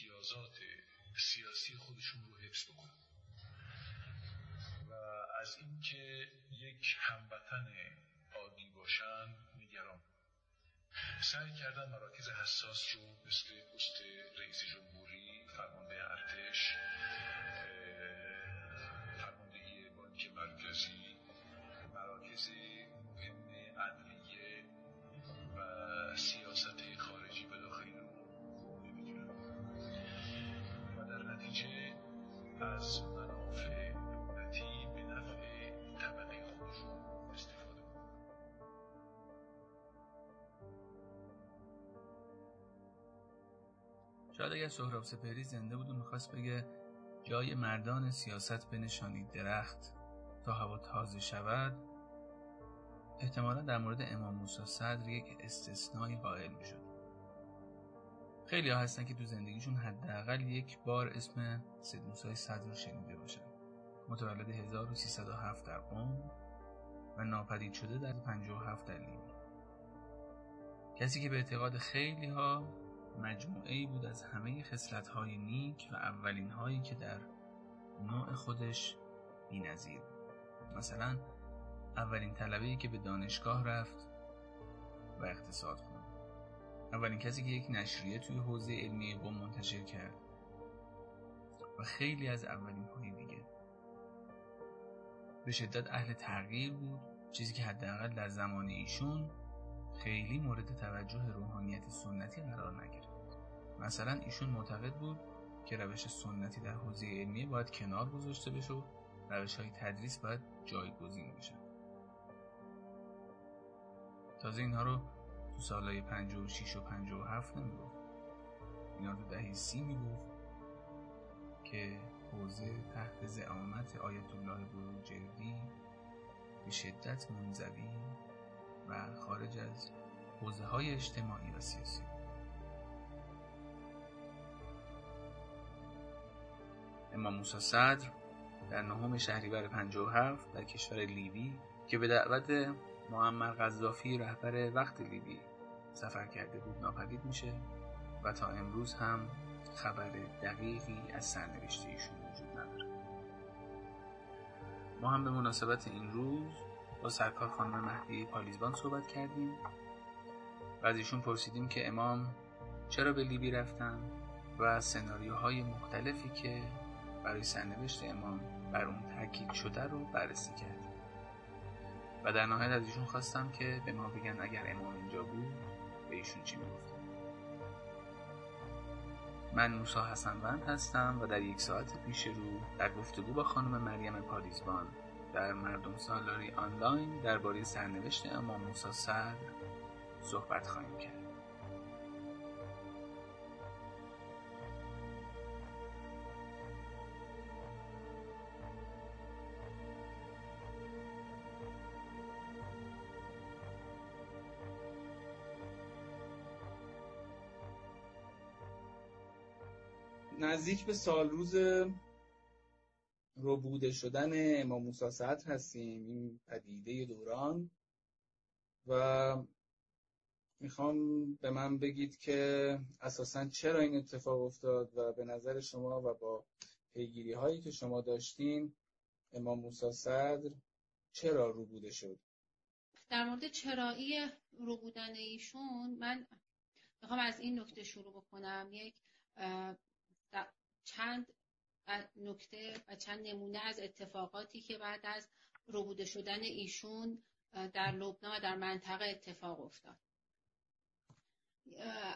امتیازات سیاسی خودشون رو حفظ بکنن. و از اینکه یک هموطن عادی باشن نگران. سعی کردن مراکز حساس رو مثل پست رئیس جمهوری فرمانده ارتش فرماندهی بانک مرکزی از منافع دولتی به نفع طبقه استفاده شاید اگر سهراب سپهری زنده بود و می‌خواست بگه جای مردان سیاست بنشانید درخت تا هوا تازه شود احتمالا در مورد امام موسی صدر یک استثنایی قائل می‌شد. خیلی ها هستن که تو زندگیشون حداقل یک بار اسم سید موسی صدر رو شنیده باشن. متولد 1307 در قم و ناپدید شده در 57 در لیبی کسی که به اعتقاد خیلی ها مجموعه ای بود از همه خصلت های نیک و اولین هایی که در نوع خودش بی‌نظیر مثلا اولین طلبه ای که به دانشگاه رفت و اقتصاد اولین کسی که یک نشریه توی حوزه علمی قم منتشر کرد. و خیلی از اولین های دیگه. به شدت اهل تغییر بود. چیزی که حداقل در زمان ایشون خیلی مورد توجه روحانیت سنتی قرار نگرفت. مثلا ایشون معتقد بود که روش سنتی در حوزه علمی باید کنار گذاشته بشه و روش های تدریس باید جایگزین بشه. تازه اینها رو تو سالهای 56 و 57 نمی‌گفت. اینا رو دهه سی می‌گفت که حوزه تحت زعامت آیت الله بروجردی به شدت منزوی و خارج از حوزه های اجتماعی و سیاسی امام موسی صدر در نهم شهریور 57 در کشور لیبی که به دعوت معمر قذافی رهبر وقت لیبی سفر کرده بود ناپدید میشه و تا امروز هم خبر دقیقی از سرنوشت ایشون وجود نداره. ما هم به مناسبت این روز با سرکار خانم مهدی پالیزبان صحبت کردیم و از ایشون پرسیدیم که امام چرا به لیبی رفتن و سناریوهای مختلفی که برای سرنوشت امام بر اون تاکید شده رو بررسی کردیم. و در نهایت از ایشون خواستم که به ما بگن اگر امام اینجا بود به چی می‌گفتن؟ من موسا حسنوند هستم و در یک ساعت پیش رو در گفتگو با خانم مریم پاریزبان در مردم سالاری آنلاین درباره سرنوشت امام موسی صدر صحبت خواهیم کرد. نزدیک به سال روز ربوده شدن امام موسی صدر هستیم این پدیده دوران. و می‌خوام به من بگید که اساسا چرا این اتفاق افتاد و به نظر شما و با پیگیری هایی که شما داشتین امام موسی صدر چرا روبوده شد؟ در مورد چرایی روبودن ایشون من می‌خوام از این نکته شروع بکنم. یک چند نکته و چند نمونه از اتفاقاتی که بعد از روبوده شدن ایشون در لبنان و در منطقه اتفاق افتاد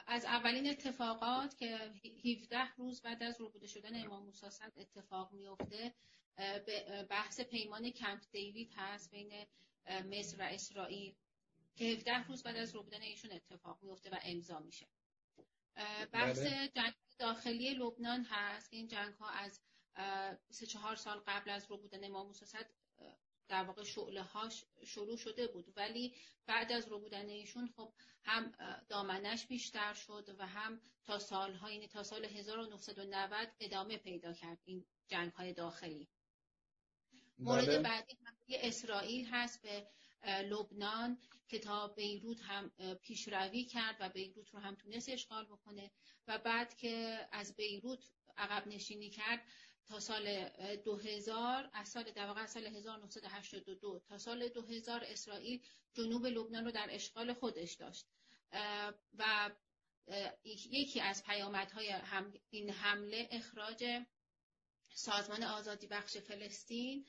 از اولین اتفاقات که 17 روز بعد از روبوده شدن امام موسی اتفاق میفته بحث پیمان کمپ دیوید هست بین مصر و اسرائیل که 17 روز بعد از روبودن ایشون اتفاق میفته و امضا میشه بحث بله. جنگ داخلی لبنان هست. این جنگ ها از سه چهار سال قبل از رو بودن امام موسی در واقع شعله هاش شروع شده بود. ولی بعد از رو بودن ایشون خب هم دامنش بیشتر شد و هم تا سالها یعنی تا سال 1990 ادامه پیدا کرد این جنگ های داخلی. مورد بله. بعدی اسرائیل هست به لبنان. که تا بیروت هم پیشروی کرد و بیروت رو هم تونست اشغال بکنه و بعد که از بیروت عقب نشینی کرد تا سال 2000 از سال در سال 1982 تا سال 2000 اسرائیل جنوب لبنان رو در اشغال خودش داشت. و یکی از پیامدهای هم این حمله اخراج سازمان آزادی بخش فلسطین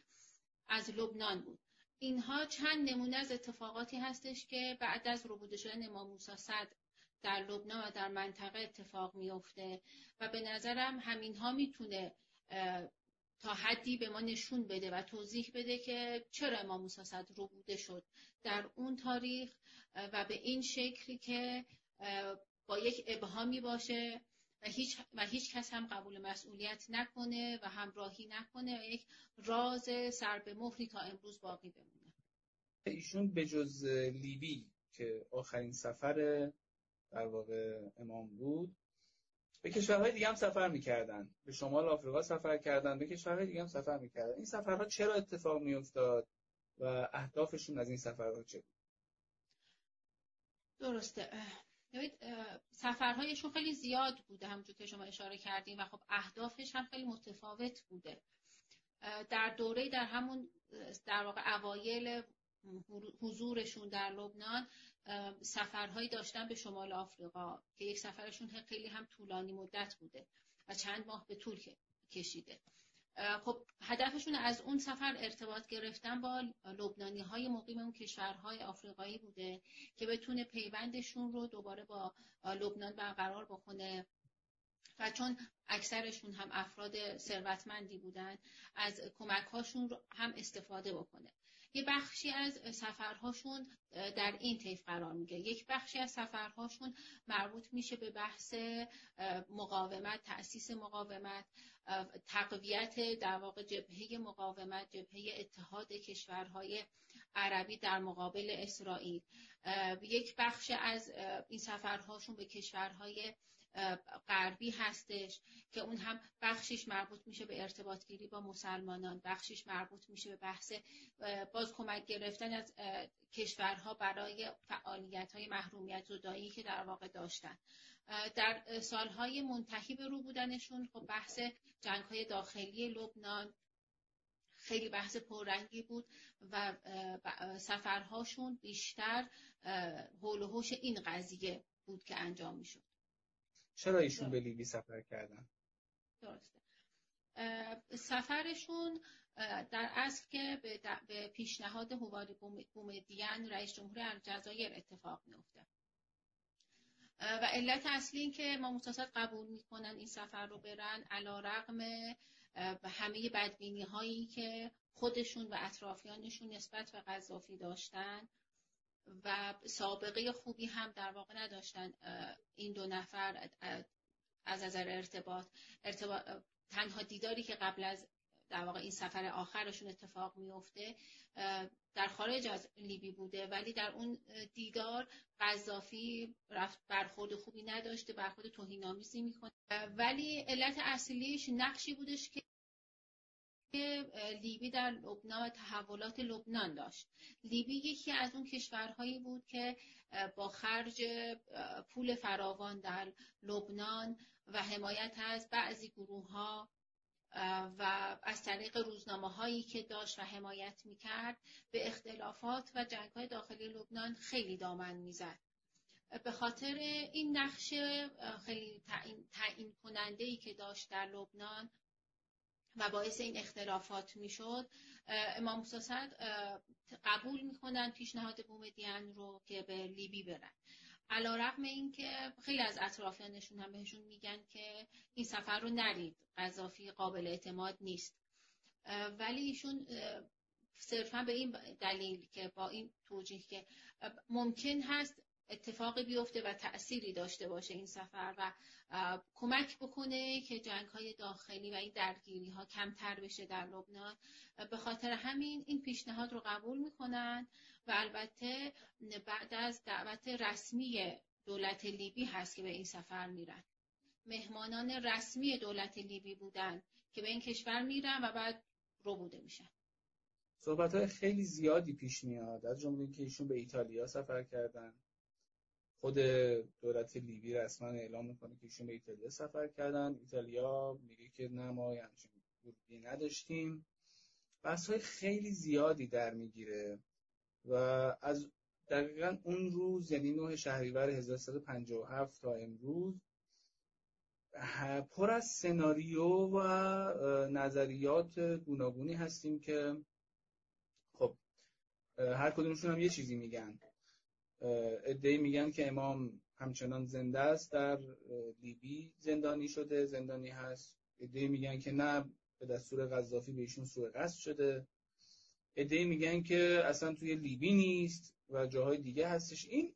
از لبنان بود. اینها چند نمونه از اتفاقاتی هستش که بعد از ربوده شدن امام موسی صدر در لبنان و در منطقه اتفاق میفته و به نظرم همینها می‌تونه تا حدی به ما نشون بده و توضیح بده که چرا امام موسی صدر ربوده شد در اون تاریخ و به این شکلی که با یک ابهامی باشه و هیچ, و هیچ کس هم قبول مسئولیت نکنه و همراهی نکنه و یک راز سر به مهری تا امروز باقی بمونه. ایشون به جز لیبی که آخرین سفر در واقع امام بود به کشورهای دیگه هم سفر می‌کردن. به شمال آفریقا سفر کردن به کشورهای دیگه هم سفر می‌کردن. این سفرها چرا اتفاق میافتاد و اهدافشون از این سفرها چه بود؟ درسته. سفرهایشون خیلی زیاد بوده همونجور که شما اشاره کردیم و خب اهدافش هم خیلی متفاوت بوده. در دوره در همون در واقع اوایل حضورشون در لبنان سفرهایی داشتن به شمال آفریقا که یک سفرشون خیلی هم طولانی مدت بوده و چند ماه به طول کشیده. خب هدفشون از اون سفر ارتباط گرفتن با لبنانی های مقیم اون کشورهای آفریقایی بوده که بتونه پیوندشون رو دوباره با لبنان برقرار بکنه و چون اکثرشون هم افراد ثروتمندی بودن از کمک هاشون رو هم استفاده بکنه. یه بخشی از سفرهاشون در این طیف قرار میگه. یک بخشی از سفرهاشون مربوط میشه به بحث مقاومت تأسیس مقاومت تقویت در واقع جبهه مقاومت جبهه اتحاد کشورهای عربی در مقابل اسرائیل. یک بخش از این سفرهاشون به کشورهای غربی هستش که اون هم بخشیش مربوط میشه به ارتباط گیری با مسلمانان بخشیش مربوط میشه به بحث باز کمک گرفتن از کشورها برای فعالیت های محرومیت زدایی که در واقع داشتن. در سالهای منتهی به رو بودنشون خب بحث جنگ های داخلی لبنان خیلی بحث پررنگی بود و سفرهاشون بیشتر حول و این قضیه بود که انجام می‌شد. چرا ایشون به لیبی سفر کردن؟ درسته. سفرشون در اصل که به پیشنهاد هواری بومدیان رئیس جمهور الجزایر اتفاق میفته و علت اصلی این که ما متصد قبول می‌کنن این سفر رو برن علا رقم همه بدبینی هایی که خودشون و اطرافیانشون نسبت به قذافی داشتن. و سابقه خوبی هم در واقع نداشتن این دو نفر از نظر ارتباط, ارتباط تنها دیداری که قبل از در واقع این سفر آخرشون اتفاق میفته در خارج از لیبی بوده ولی در اون دیدار قذافی رفت برخورد خوبی نداشته برخورد توهین‌آمیزی می‌کنه. ولی علت اصلیش نقشی بودش که لیبی در لبنان و تحولات لبنان داشت. لیبی یکی از اون کشورهایی بود که با خرج پول فراوان در لبنان و حمایت از بعضی گروه ها و از طریق روزنامه هایی که داشت و حمایت می‌کرد به اختلافات و جنگ های داخلی لبنان خیلی دامن می‌زد. به خاطر این نقش خیلی تعیین کننده ای که داشت در لبنان و باعث این اختلافات می‌شد امام موسی قبول می‌کنن پیشنهاد بومدین رو که به لیبی برن. علا رقم این که خیلی از اطرافیانشون هم بهشون میگن که این سفر رو نرید قذافی قابل اعتماد نیست. ولی ایشون صرفا به این دلیل که با این توجیه که ممکن هست اتفاقی بیفته و تأثیری داشته باشه این سفر و کمک بکنه که جنگ های داخلی و این درگیری ها کمتر بشه در لبنان. به خاطر همین این پیشنهاد رو قبول می‌کنن و البته بعد از دعوت رسمی دولت لیبی هست که به این سفر میرن. مهمانان رسمی دولت لیبی بودن که به این کشور میرن و بعد رو بوده میشن. صحبت های خیلی زیادی پیش میاد. از جمله که ایشون به ایتالیا سفر کردن. خود دولت لیبی رسما اعلام می‌کنه که ایشون به ایتالیا سفر کردن. ایتالیا میگه که نه ما همچین نداشتیم. بحث های خیلی زیادی در می‌گیره و از دقیقا اون روز یعنی 9 شهریور 1357 تا امروز پر از سناریو و نظریات گوناگونی هستیم که خب هر کدومشون هم یه چیزی میگن. ادعی میگن که امام همچنان زنده است در لیبی. زندانی شده زندانی هست. ادعی میگن که نه به دستور قذافی به ایشون سوء قصد شده. ادعی میگن که اصلا توی لیبی نیست و جاهای دیگه هستش. این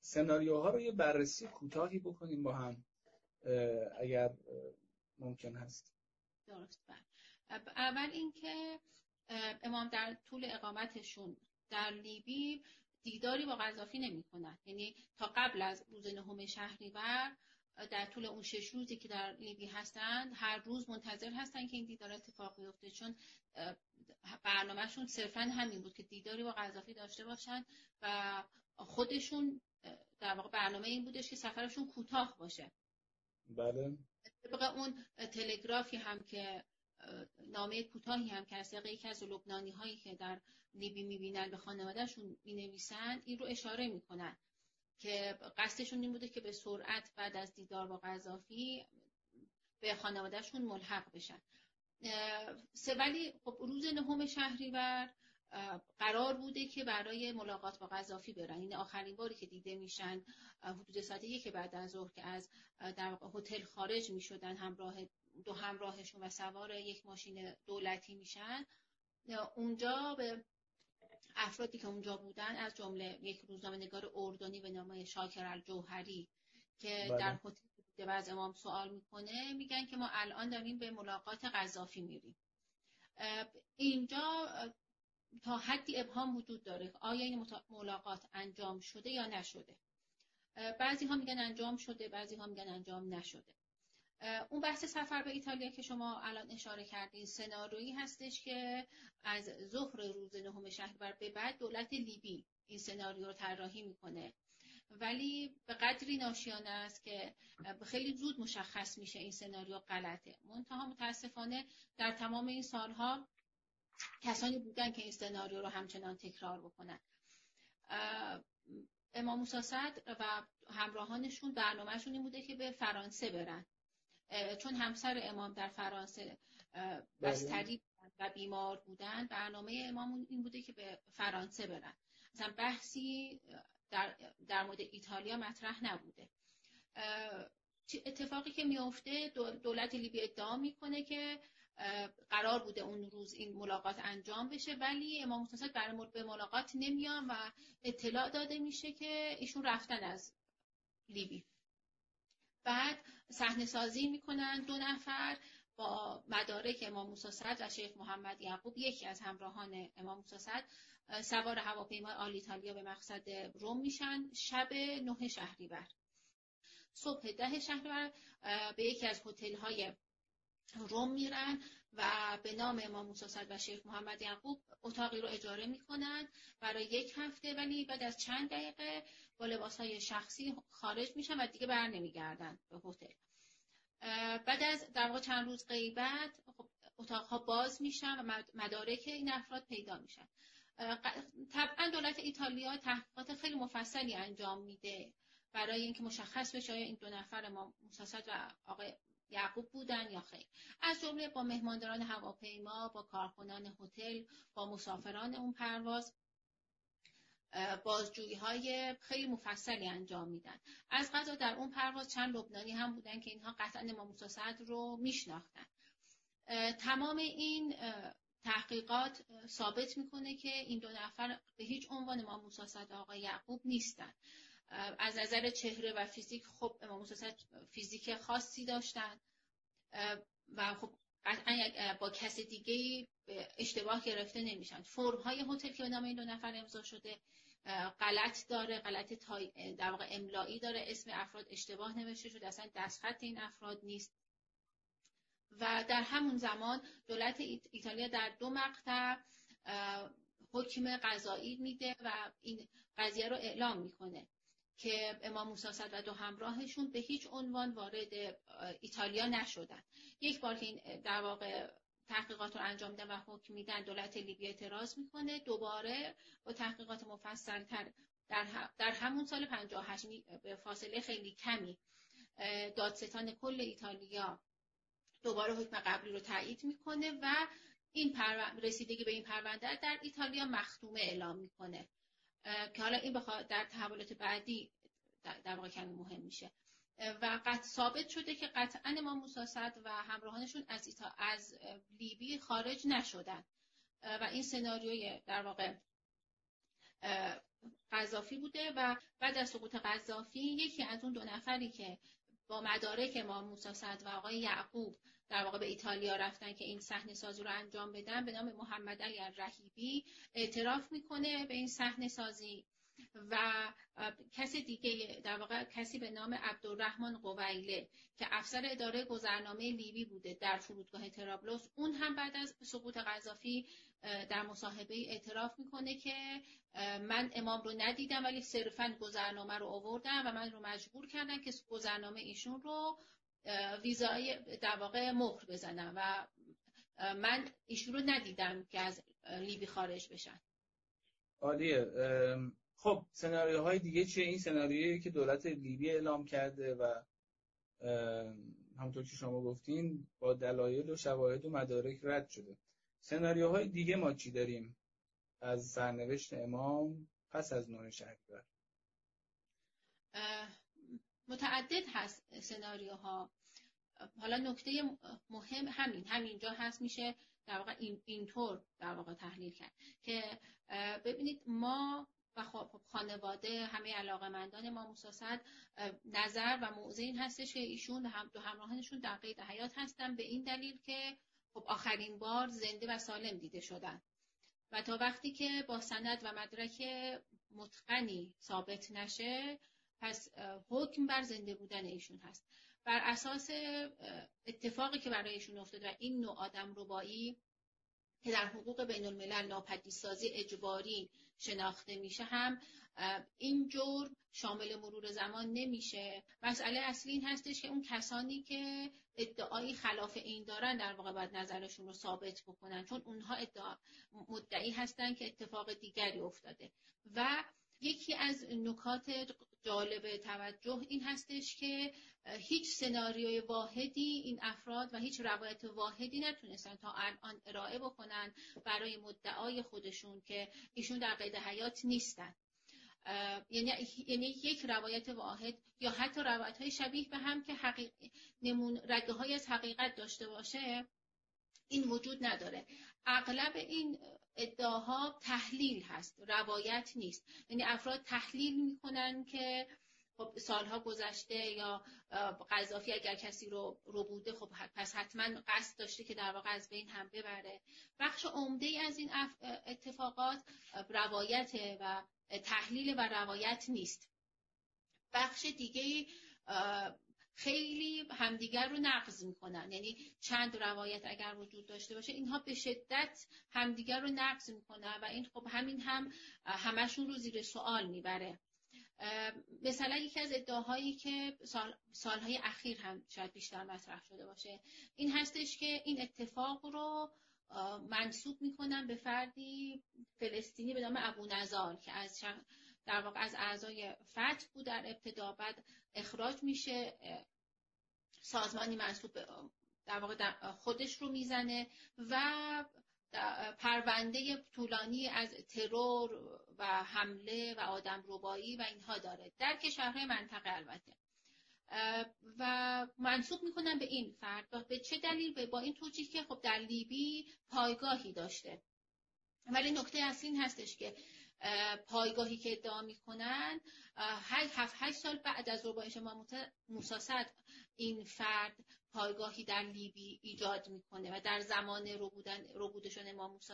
سناریوها رو یه بررسی کوتاهی بکنیم با هم اگر ممکن هست. درست بله. اول اینکه امام در طول اقامتشون در لیبی دیداری با قذافی نمی‌کنن. یعنی تا قبل از روز نهم شهریور در طول اون شش روزی که در لیبی هستند هر روز منتظر هستن که این دیدار اتفاق بیفته. چون برنامهشون صرفا همین بود که دیداری با قذافی داشته باشن و خودشون در واقع برنامه این بودش که سفرشون کوتاه باشه. بله. طبق اون تلگرافی هم که نامه کوتاهی هم که از یکی از لبنانی هایی که در لیبی می‌بینن به خانوادهشون می‌نویسن این رو اشاره می‌کنن که قصدشون این بوده که به سرعت بعد از دیدار با قذافی به خانوادهشون ملحق بشن. ولی خب روز نهم شهریور قرار بوده که برای ملاقات با قذافی برن. این آخرین باری که دیده میشن حدود ساعت یک بعد از ظهر که از در هتل خارج می‌شدن همراه دو همراهشون و سوار یک ماشین دولتی میشن. اونجا به افرادی که اونجا بودن از جمله یک روزنامه‌نگار اردنی به نام شاکر الجوهری که بله. در هتل بوده و از امام سوال می‌کنه میگن که ما الان داریم به ملاقات قذافی میریم. اینجا تا حدی ابهام وجود داره آیا این ملاقات انجام شده یا نشده؟ بعضی ها میگن انجام شده بعضی ها میگن انجام نشده. اون بحث سفر به ایتالیا که شما الان اشاره کردین سناریویی هستش که از ظهر روز نهم شهریور به بعد دولت لیبی این سناریو رو طراحی می‌کنه. ولی به قدری ناشیانه است که خیلی زود مشخص میشه این سناریو غلطه. منتها متاسفانه در تمام این سالها کسانی بودن که این سناریو رو همچنان تکرار بکنن. امام موسی و همراهانشون برنامهشون این بوده که به فرانسه برن. چون همسر امام در فرانسه بله. بستری و بیمار بودن برنامه امام این بوده که به فرانسه برن. مثلا بحثی در, در مورد ایتالیا مطرح نبوده. اتفاقی که میفته دولت لیبی ادعا می‌کنه که قرار بوده اون روز این ملاقات انجام بشه ولی امام متصد برای به ملاقات نمیان و اطلاع داده میشه که ایشون رفتن از لیبی. بعد صحنه سازی می‌کنن دو نفر با مدارک امام موسی و شیخ محمد یعقوب. یکی از همراهان امام موسی سوار هواپیمای آلیتالیا به مقصد روم میشن شب نه شهریور. صبح ده شهریور به یکی از هتل های روم میرن و به نام امام موسی و شیخ محمد یعقوب اتاقی رو اجاره می‌کنن برای یک هفته. ولی بعد از چند دقیقه با لباس های شخصی خارج میشن و دیگه بر نمیگردن به هتل. بعد از در واقع چند روز غیبت خب اتاقها باز میشن و مدارک این افراد پیدا میشن. طبعا دولت ایتالیا تحقیقات خیلی مفصلی انجام میده برای اینکه مشخص بشه آیا این دو نفر ما مساسد و آقای یعقوب بودن یا خیر. از جمله با مهمانداران هواپیما با کارکنان هتل با مسافران اون پرواز بازجویی های خیلی مفصلی انجام میدن. از غذا در اون پرواز چند لبنانی هم بودن که اینها قطعا امام موسی رو میشناختن. تمام این تحقیقات ثابت می‌کنه که این دو نفر به هیچ عنوان امام موسی آقای یعقوب نیستن. از نظر چهره و فیزیک خب امام موسی فیزیک خاصی داشتن. و خب قطعا با کس دیگه اشتباه گرفته نمیشن. فرم های هتل که به نام این دو نفر امضا شده غلط داره غلط در واقع املایی داره اسم افراد اشتباه نوشته شده اصلا دستخط این افراد نیست. و در همون زمان دولت ایتالیا در دو مقطع حکم قضایی میده و این قضیه رو اعلام می‌کنه که امام موسی و دو همراهشون به هیچ عنوان وارد ایتالیا نشدن. یک بار که این در واقع تحقیقات رو انجام میدن و حکم میدن دولت لیبی اعتراض می‌کنه. دوباره با تحقیقات مفصلتر در, در همون سال 58 به فاصله خیلی کمی دادستان کل ایتالیا دوباره حکم قبلی رو تایید می‌کنه و این رسیدگی به این پرونده در ایتالیا مختومه اعلام می‌کنه. که حالا این در تحولات بعدی در واقع کمی مهم میشه. و قط ثابت شده که قطعا امام موسی و همراهانشون از ایتا از لیبی خارج نشدن. و این سناریوی در واقع قذافی بوده و بعد از سقوط قذافی یکی از اون دو نفری که با مدارک امام موسی و آقای یعقوب در واقع به ایتالیا رفتن که این صحنه سازی رو انجام بدن به نام محمد علی رهیبی اعتراف می‌کنه به این صحنه سازی. و کسی دیگه در واقع کسی به نام عبدالرحمن قویله که افسر اداره گذرنامه لیبی بوده در فرودگاه ترابلوس اون هم بعد از سقوط قذافی در مصاحبه اعتراف می‌کنه که من امام رو ندیدم ولی صرفا گذرنامه رو آوردم و من رو مجبور کردن که گذرنامه ایشون رو ویزای در واقع مهر بزنم و من ایشون رو ندیدم که از لیبی خارج بشن. عالیه. خب سناریوهای دیگه چیه؟ این سناریویی که دولت لیبی اعلام کرده و همونطور که شما گفتین با دلایل و شواهد و مدارک رد شده. سناریوهای دیگه ما چی داریم؟ از سرنوشت امام پس از نوع شهریور. متعدد هست سناریوها. حالا نکته مهم همین همینجا هست میشه در واقع این اینطور در واقع تحلیل کرد که ببینید ما و خب خانواده همه علاقمندان ما مساسد نظر و موضع این هستش که ایشون هم دو همراهانشون در قید حیات هستن به این دلیل که خب آخرین بار زنده و سالم دیده شدن. و تا وقتی که با سند و مدرک متقنی ثابت نشه پس حکم بر زنده بودن ایشون هست. بر اساس اتفاقی که برایشون افتاده و این نوع آدم ربایی که در حقوق بین الملل ناپدیدسازی اجباری شناخته میشه هم این جرم شامل مرور زمان نمیشه. مسئله اصلی این هستش که اون کسانی که ادعایی خلاف این دارن در واقع باید نظرشون رو ثابت بکنن چون اونها ادعا مدعی هستن که اتفاق دیگری افتاده. و یکی از نکات جالب توجه این هستش که هیچ سناریوی واحدی این افراد و هیچ روایت واحدی نتونستن تا الان ارائه بکنن برای مدعای خودشون که ایشون در قید حیات نیستن. یعنی یعنی یک روایت واحد یا حتی روایت های شبیه به هم که حقیق... نمون رگه های از حقیقت داشته باشه این وجود نداره. اغلب این ادعاها تحلیل هست روایت نیست. یعنی افراد تحلیل می‌کنن که خب سالها گذشته یا قذافی اگر کسی رو رو بوده خب پس حتما قصد داشته که در واقع از بین هم ببره. بخش عمده ای از این اتفاقات روایت و تحلیل و روایت نیست. بخش دیگه خیلی همدیگر رو نقض می‌کنن. یعنی چند روایت اگر وجود داشته باشه اینها به شدت همدیگر رو نقض می‌کنن و این خب همین هم همشون رو زیر سوال می‌بره. مثلا یکی از ادعاهایی که سال، سالهای اخیر هم شاید بیشتر مطرح شده باشه این هستش که این اتفاق رو منصوب می‌کنن به فردی فلسطینی به نام ابو نزال که از در واقع از اعضای فتح بود در ابتدا بعد اخراج میشه سازمانی منصوب در واقع خودش رو می‌زنه و پرونده طولانی از ترور و حمله و آدم ربایی و اینها داره. در کشورهای منطقه البته. و منصوب می‌کنن به این فرد به چه دلیل؟ با این توجیه که خب در لیبی پایگاهی داشته. ولی نکته اصلی این هستش که پایگاهی که ادعا می‌کنن هفت هشت سال بعد از ربایش ما موساسد این فرد پایگاهی در لیبی ایجاد می‌کنه و در زمان روبوده شدن امام موسی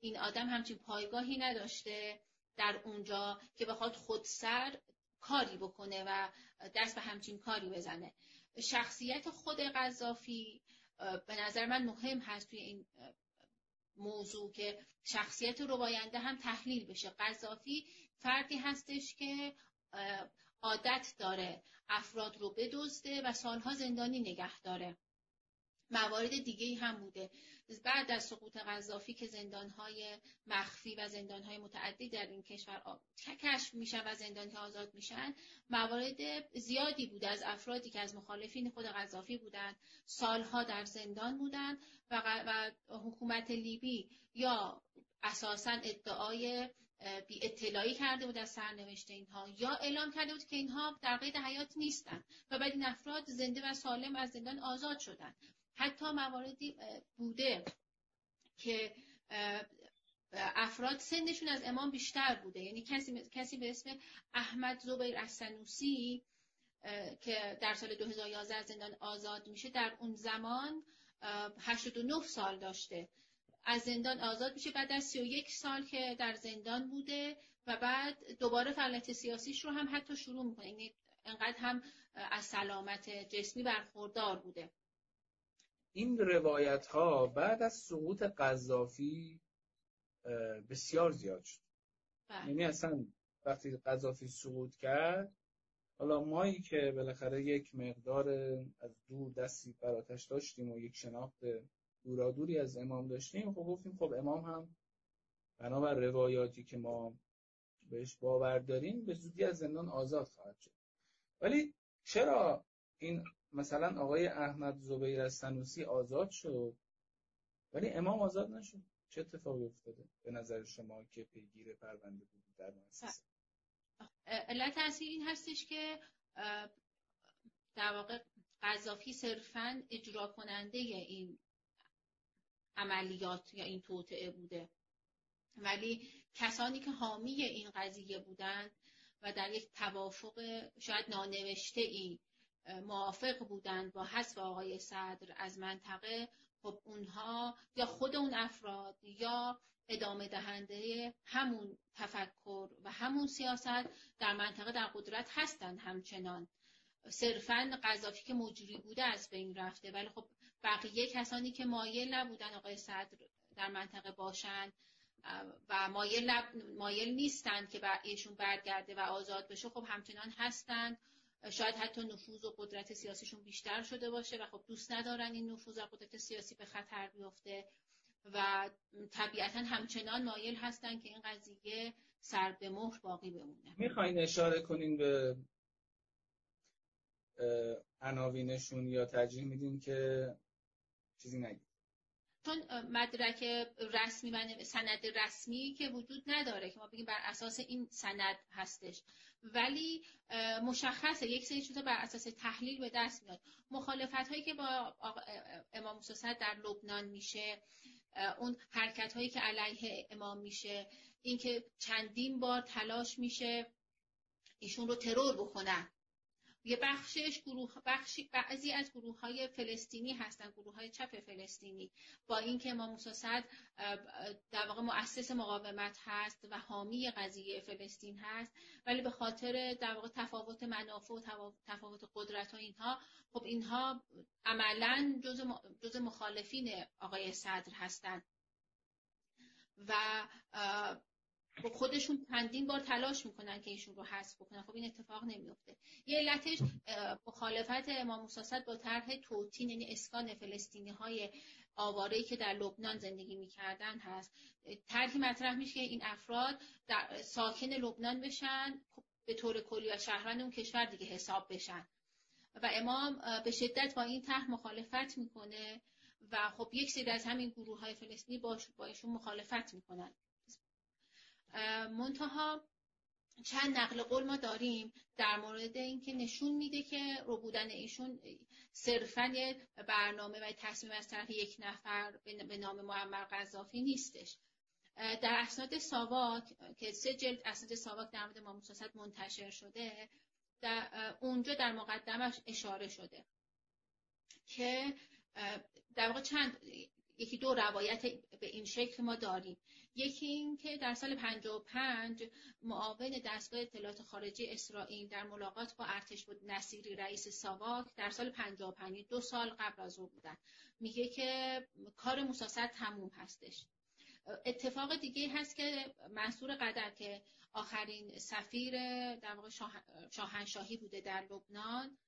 این آدم همچین پایگاهی نداشته در اونجا که بخواد خودسر کاری بکنه و دست به همچین کاری بزنه. شخصیت خود قذافی به نظر من مهم هست توی این موضوع که شخصیت رباینده هم تحلیل بشه. قذافی فردی هستش که عادت داره افراد رو بدزده و سالها زندانی نگه داره. موارد دیگه هم بوده. بعد از سقوط قذافی که زندانهای مخفی و زندانهای متعدی در این کشور کشف میشن و زندانی آزاد میشن موارد زیادی بوده از افرادی که از مخالفین خود قذافی بودند سالها در زندان بودند و, و حکومت لیبی یا اساسا ادعای بی اطلاعی کرده بود از سرنوشت اینها یا اعلام کرده بود که اینها در قید حیات نیستند و بعد این افراد زنده و سالم از زندان آزاد شدند. حتی مواردی بوده که افراد سنشون از امام بیشتر بوده. یعنی کسی, کسی به اسم احمد زبیر السنوسی که در سال 2011 از زندان آزاد میشه در اون زمان 89 سال داشته. از زندان آزاد میشه بعد از 31 سال که در زندان بوده و بعد دوباره فعالیت سیاسیش رو هم حتی شروع می‌کنه. یعنی انقدر هم از سلامت جسمی برخوردار بوده. این روایت ها بعد از سقوط قذافی بسیار زیاد شد بله. یعنی اصلا وقتی قذافی سقوط کرد حالا مایی که بالاخره یک مقدار از دور دستی براتش داشتیم و یک شناخت دورادوری از امام داشتیم خب گفتیم خب امام هم بنابر روایاتی که ما بهش باور داریم به زودی از زندان آزاد خواهد شد ولی چرا این مثلا آقای احمد زبیر از سنوسی آزاد شد. ولی امام آزاد نشد. چه اتفاقی افتاده به نظر شما که پیگیر پرونده بود در مؤسسه؟ علت اصلی این هستش که در واقع قذافی صرفا اجرا کننده این عملیات یا این توطعه بوده. ولی کسانی که حامی این قضیه بودند و در یک توافق شاید نانوشته ای موافق بودند با حذف آقای صدر از منطقه خب اونها یا خود اون افراد یا ادامه دهنده همون تفکر و همون سیاست در منطقه در قدرت هستند همچنان. صرفا قذافی که مجری بوده از بین رفته. ولی خب بقیه کسانی که مایل نبودن آقای صدر در منطقه باشند و مایل, مایل نیستند که ایشون برگرده و آزاد بشه خب همچنان هستند. شاید حتی نفوذ و قدرت سیاسیشون بیشتر شده باشه و خب دوست ندارن این نفوذ و قدرت سیاسی به خطر بیفته و طبیعتا همچنان مایل هستن که این قضیه سر به مهر باقی بمونه. می‌خواین اشاره کنین به عناوینشون یا ترجیح میدین که چیزی نگید؟ چون مدرک رسمی و سند رسمی که وجود نداره که ما بگیم بر اساس این سند هستش. ولی مشخصه. یک سری چیزا بر اساس تحلیل به دست میاد. مخالفت هایی که با امام موسی در لبنان میشه اون حرکت هایی که علیه امام میشه اینکه چندین بار تلاش میشه ایشون رو ترور بکنن. یه بخشش گروه بخشی بعضی از گروه های فلسطینی هستن گروه های چپ فلسطینی. با اینکه امام موسی صدر در واقع مؤسس مقاومت هست و حامی قضیه فلسطین هست ولی به خاطر در واقع تفاوت منافع و تفاوت قدرت و اینها خب اینها عملا جز مخالفین آقای صدر هستند و خب خودشون چندین بار تلاش می‌کنن که ایشون رو حذف بکنن. خب این اتفاق نمیفته یه علتش مخالفت امام موسی با طرح توتین یعنی اسکان فلسطینی های آواره که در لبنان زندگی می‌کردن هست. طرحی مطرح میشه که این افراد در ساکن لبنان بشن خب به طور کلی و شهروند اون کشور دیگه حساب بشن. و امام به شدت با این طرح مخالفت می‌کنه و خب یک سری از همین گروه های فلسطینی با ایشون مخالفت می‌کنن. منتها چند نقل قول ما داریم در مورد اینکه نشون میده که رو بودن ایشون صرفا برنامه و تصمیم از طرف یک نفر به نام معمر قذافی نیستش. در اسناد ساواک که سه جلد اسناد ساواک در مورد امام منتشر شده در اونجا در مقدمش اشاره شده که در واقع چند یکی دو روایت به این شکل ما داریم. یکی این که در سال 55 معاون دستگاه اطلاعات خارجی اسرائیل در ملاقات با ارتش بود نصیری رئیس ساواک در سال 55 دو سال قبل از او بودن. میگه که کار مساست تموم هستش. اتفاق دیگه هست که منصور قدر که آخرین سفیر در واقع شاهنشاهی بوده در لبنان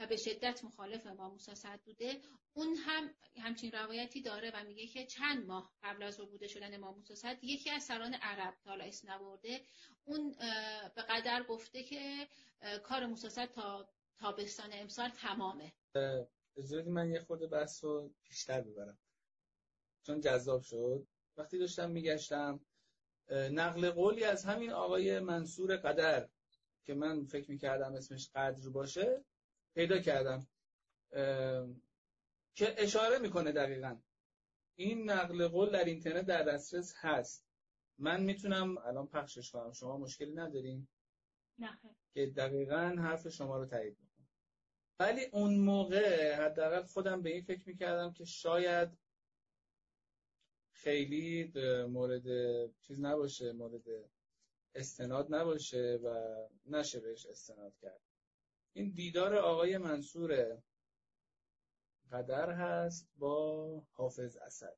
و به شدت مخالف امام موسی صدر بوده. اون هم همچین روایتی داره و میگه که چند ماه قبل از بوده شدن امام موسی صدر یکی از سران عرب که حالا اسم نبرده. اون به قدر گفته که کار موسی صدر تا تابستان امسال تمامه. اجازه من یه خورده بحث رو بیشتر ببرم. چون جذاب شد. وقتی داشتم میگشتم نقل قولی از همین آقای منصور قدر که من فکر می‌کردم اسمش قدر باشه پیدا کردم. که اشاره می‌کنه دقیقا. این نقل قول در اینترنت در دسترس هست. من می‌تونم الان پخشش کنم. شما مشکلی نداریم نه که دقیقا حرف شما رو تایید می‌کنم ولی اون موقع حداقل خودم به این فکر می‌کردم که شاید خیلی مورد چیز نباشه مورد استناد نباشه و نشه بهش استناد کرد. این دیدار آقای منصور قدر هست با حافظ اسد.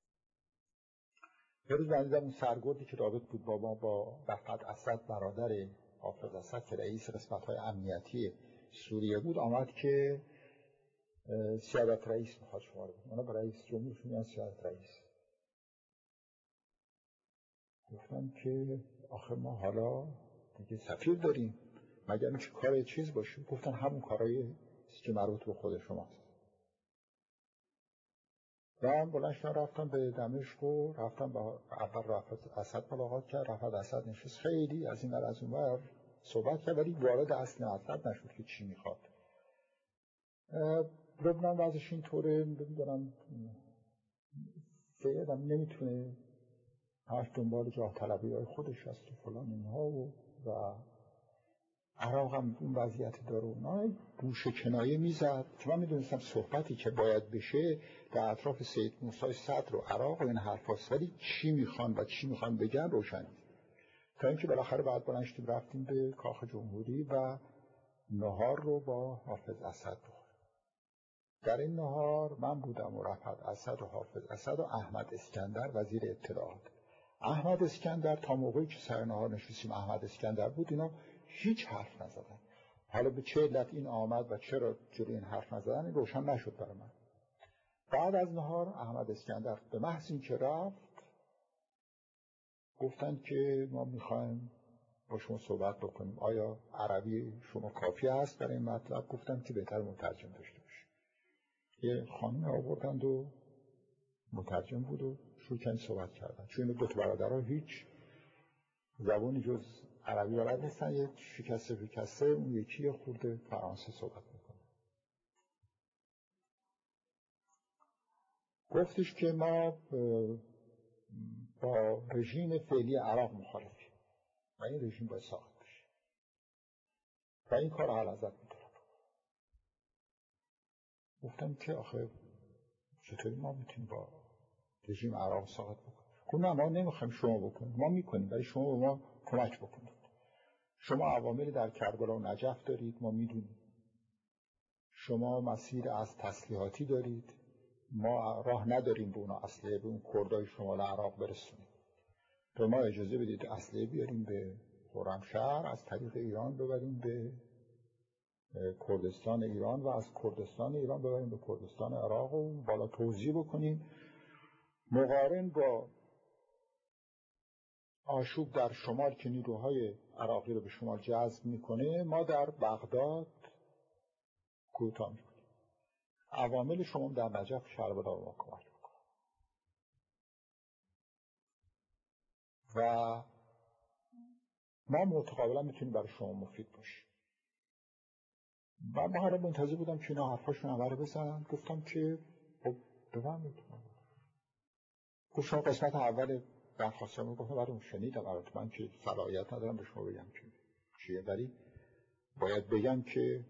یه روز من اون سرگردی که رابط بود با ما با رفعت اسد برادر حافظ اسد که رئیس قسمت های امنیتی سوریه بود آمد که سیادت رئیس می‌خواد شما رو اونا به رئیس جمهورشون میان سیادت رئیس. گفتم که آخه ما حالا دیگه سفیر داریم. مگر اینکه کار چیز باشه گفتن همون کارهای که مربوط به خود شماست. و من بلند رفتم به دمشق و رفتم با اول رفت اسد ملاقات کرد رفت اسد نشست. خیلی از این از اون صحبت کرد ولی وارد اصل مطلب نشد که چی می‌خواد. لبنان وضعش اینطوره نمی‌دونم فعلا نمی‌تونه همش دنبال جاه طلبی های خودش هست و فلان اینها و, و عراق هم اون وضعیت داره اونا گوش کنایه می‌زد. که من می‌دونستم صحبتی که باید بشه در اطراف سید موسای صدر و عراق این حرف ولی چی می‌خوان و چی می‌خوان بگن روشن تا اینکه بالاخره بعد بلند رفتیم به کاخ جمهوری و نهار رو با حافظ اسد بخوریم در این نهار من بودم و رفت اسد و حافظ اسد و احمد اسکندر وزیر اطلاعات. احمد اسکندر تا موقعی که سر نهار نشستیم احمد اسکندر بود اینا هیچ حرف نزدن. حالا به چه علت این آمد و چرا جلوی این حرف نزدن روشن نشد برای من. بعد از نهار احمد اسکندر به محض اینکه رفت گفتند که ما می‌خوایم با شما صحبت بکنیم. آیا عربی شما کافی است برای این مطلب؟ گفتم که بهتر مترجم داشته باشه یه خانم آوردند و مترجم بود و شروع صحبت کردن. چون دو برادرها هیچ زبانی جز عربی بلد نیستن یه شکسته شکسته اون یکی خورده فرانسه صحبت می‌کنه. گفتش که ما با رژیم فعلی عراق مخالفیم و این رژیم باید ساخت بشه. و این کار حال ازت می‌تونم گفتم که آخه چطوری ما می‌تونیم با رژیم عراق ساخت بکنیم؟ گفت نه ما نمی‌خوایم شما بکنیم. ما می‌کنیم ولی شما به ما کمک بکنید شما عواملی در کربلا و نجف دارید ما می‌دونیم. شما مسیر از تسلیحاتی دارید ما راه نداریم به اونا اصله به اون کردای شمال عراق برسونیم. به ما اجازه بدید اصله بیاریم به خرمشهر از طریق ایران ببریم به کردستان ایران و از کردستان ایران ببریم به کردستان عراق و بالا توضیح بکنیم. مقارن با آشوب در شمال که نیروهای عراقی رو به شمال جذب می‌کنه ما در بغداد کوتاه می‌کنیم. عوامل شما در نجف شربلا ما کمک می‌کنه و ما متقابلا می‌تونیم برای شما مفید باشیم. و ما هر منتظر بودم که اینا حرفاشون رو بزنن. گفتم که خب می‌تونم گفت شما قسمت اول درخواستم گفتم برای شنیدم. البته من که صلاحیت ندارم به شما بگم که چیه. ولی باید بگم که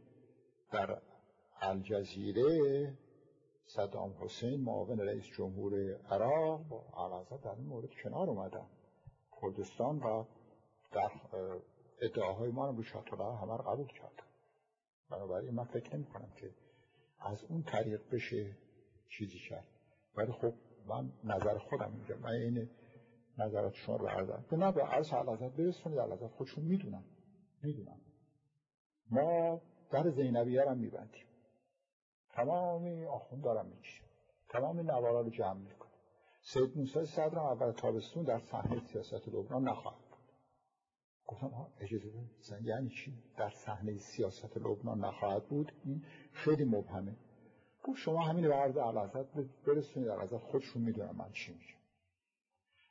در الجزیره صدام حسین معاون رئیس جمهور عراق با عرضه در این مورد کنار اومدن. کردستان و در ادعاهای ما رو شاطره همه قبول کردن بنابراین من فکر نمی کنم که از اون طریق بشه چیزی کرد. ولی خب من نظر خودم میگم من این نظرات شما رو عرض نه به عرض علازت برسونید علازت خودشون می‌دونن. می‌دونن. ما در زینبیه هم میبندیم. تمامی آخون دارم می‌کشیم تمام نوارا رو جمع می‌کنیم سید موسی صدر اول تابستون در صحنه سیاست لبنان نخواهد گفتم اجازه بدید یعنی چی؟ در صحنه سیاست لبنان نخواهد بود؟ این خیلی مبهمه. گفت شما همین به عرض علازت برسونید. علازت خودشون می‌دونن من چی میگم.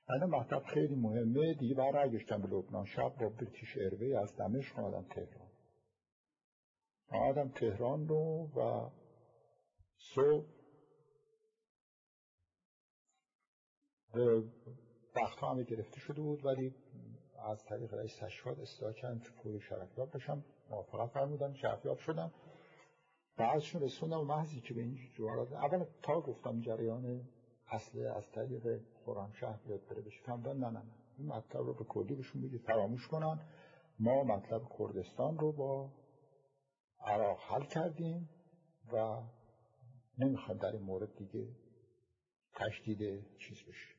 این مطلب خیلی مهمه. دیگه برگشتم به لبنان. شب با بریتیش ایروی از دمشق آمدم تهران. آمدم تهران رو و صبح وقت همه گرفته شده بود ولی از طریق رئیس اصلاح کردن که پول شرفیاب بشم موافقت فرمودن شرفیاب شدم. بعدشون رسوندم و محضی که به این جوارات اول تا گفتم جریان اصل از طریق شهر بیاد بشه فهمدن نه نه نه. این مطلب رو به کردی بهشون بگید فراموش کنن. ما مطلب کردستان رو با عراق حل کردیم و نمی‌خوایم در این مورد دیگه تشدید چیز بشه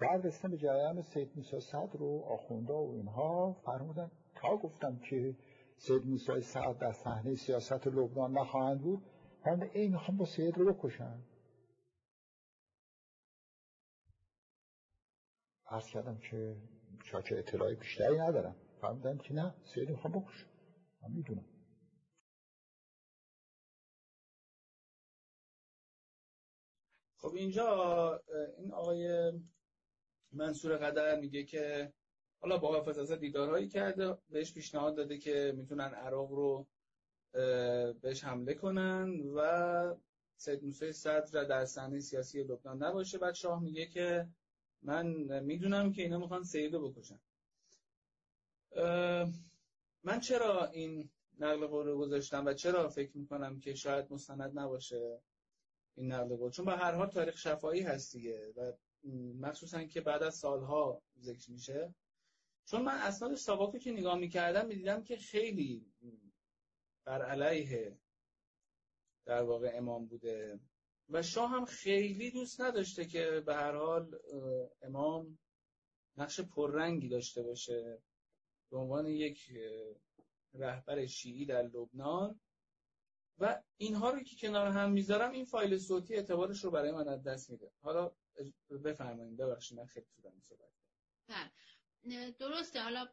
بعد رسیدم به جریان سید موسی صدر و آخونده و اینها فرمودن تا گفتم که سید موسی صدر در صحنه سیاست لبنان نخواهند بود فرمودن ای می‌خوام با سید رو بکشن. عرض کردم که چاچه اطلاعی بیشتری ندارم. فهمیدم که نه سید می‌خوام بکشم. من می‌دونم. خب اینجا این آقای منصور قدر میگه که حالا با حافظ دیدارهایی کرده بهش پیشنهاد داده که می‌تونن عراق رو بهش حمله کنن و سید موسی صدر در صحنه سیاسی لبنان نباشه. بعد شاه میگه که من می‌دونم که اینا می‌خوان سید رو بکشن من چرا این نقل قول رو گذاشتم و چرا فکر می‌کنم که شاید مستند نباشه این نقل قول؟ چون به هر حال تاریخ شفایی هست دیگه و مخصوصا که بعد از سالها ذکر میشه. چون من اسناد ساواکو که نگاه می‌کردم می‌دیدم که خیلی بر علیه در واقع امام بوده. و شاه هم خیلی دوست نداشته که به هر حال امام نقش پررنگی داشته باشه. به عنوان یک رهبر شیعی در لبنان. و اینها رو که کنار هم می‌ذارم این فایل صوتی اعتبارش رو برای من از دست میده. حالا بفرمایید. ببخشید من خیلی طولانی صحبت بله. درسته. حالا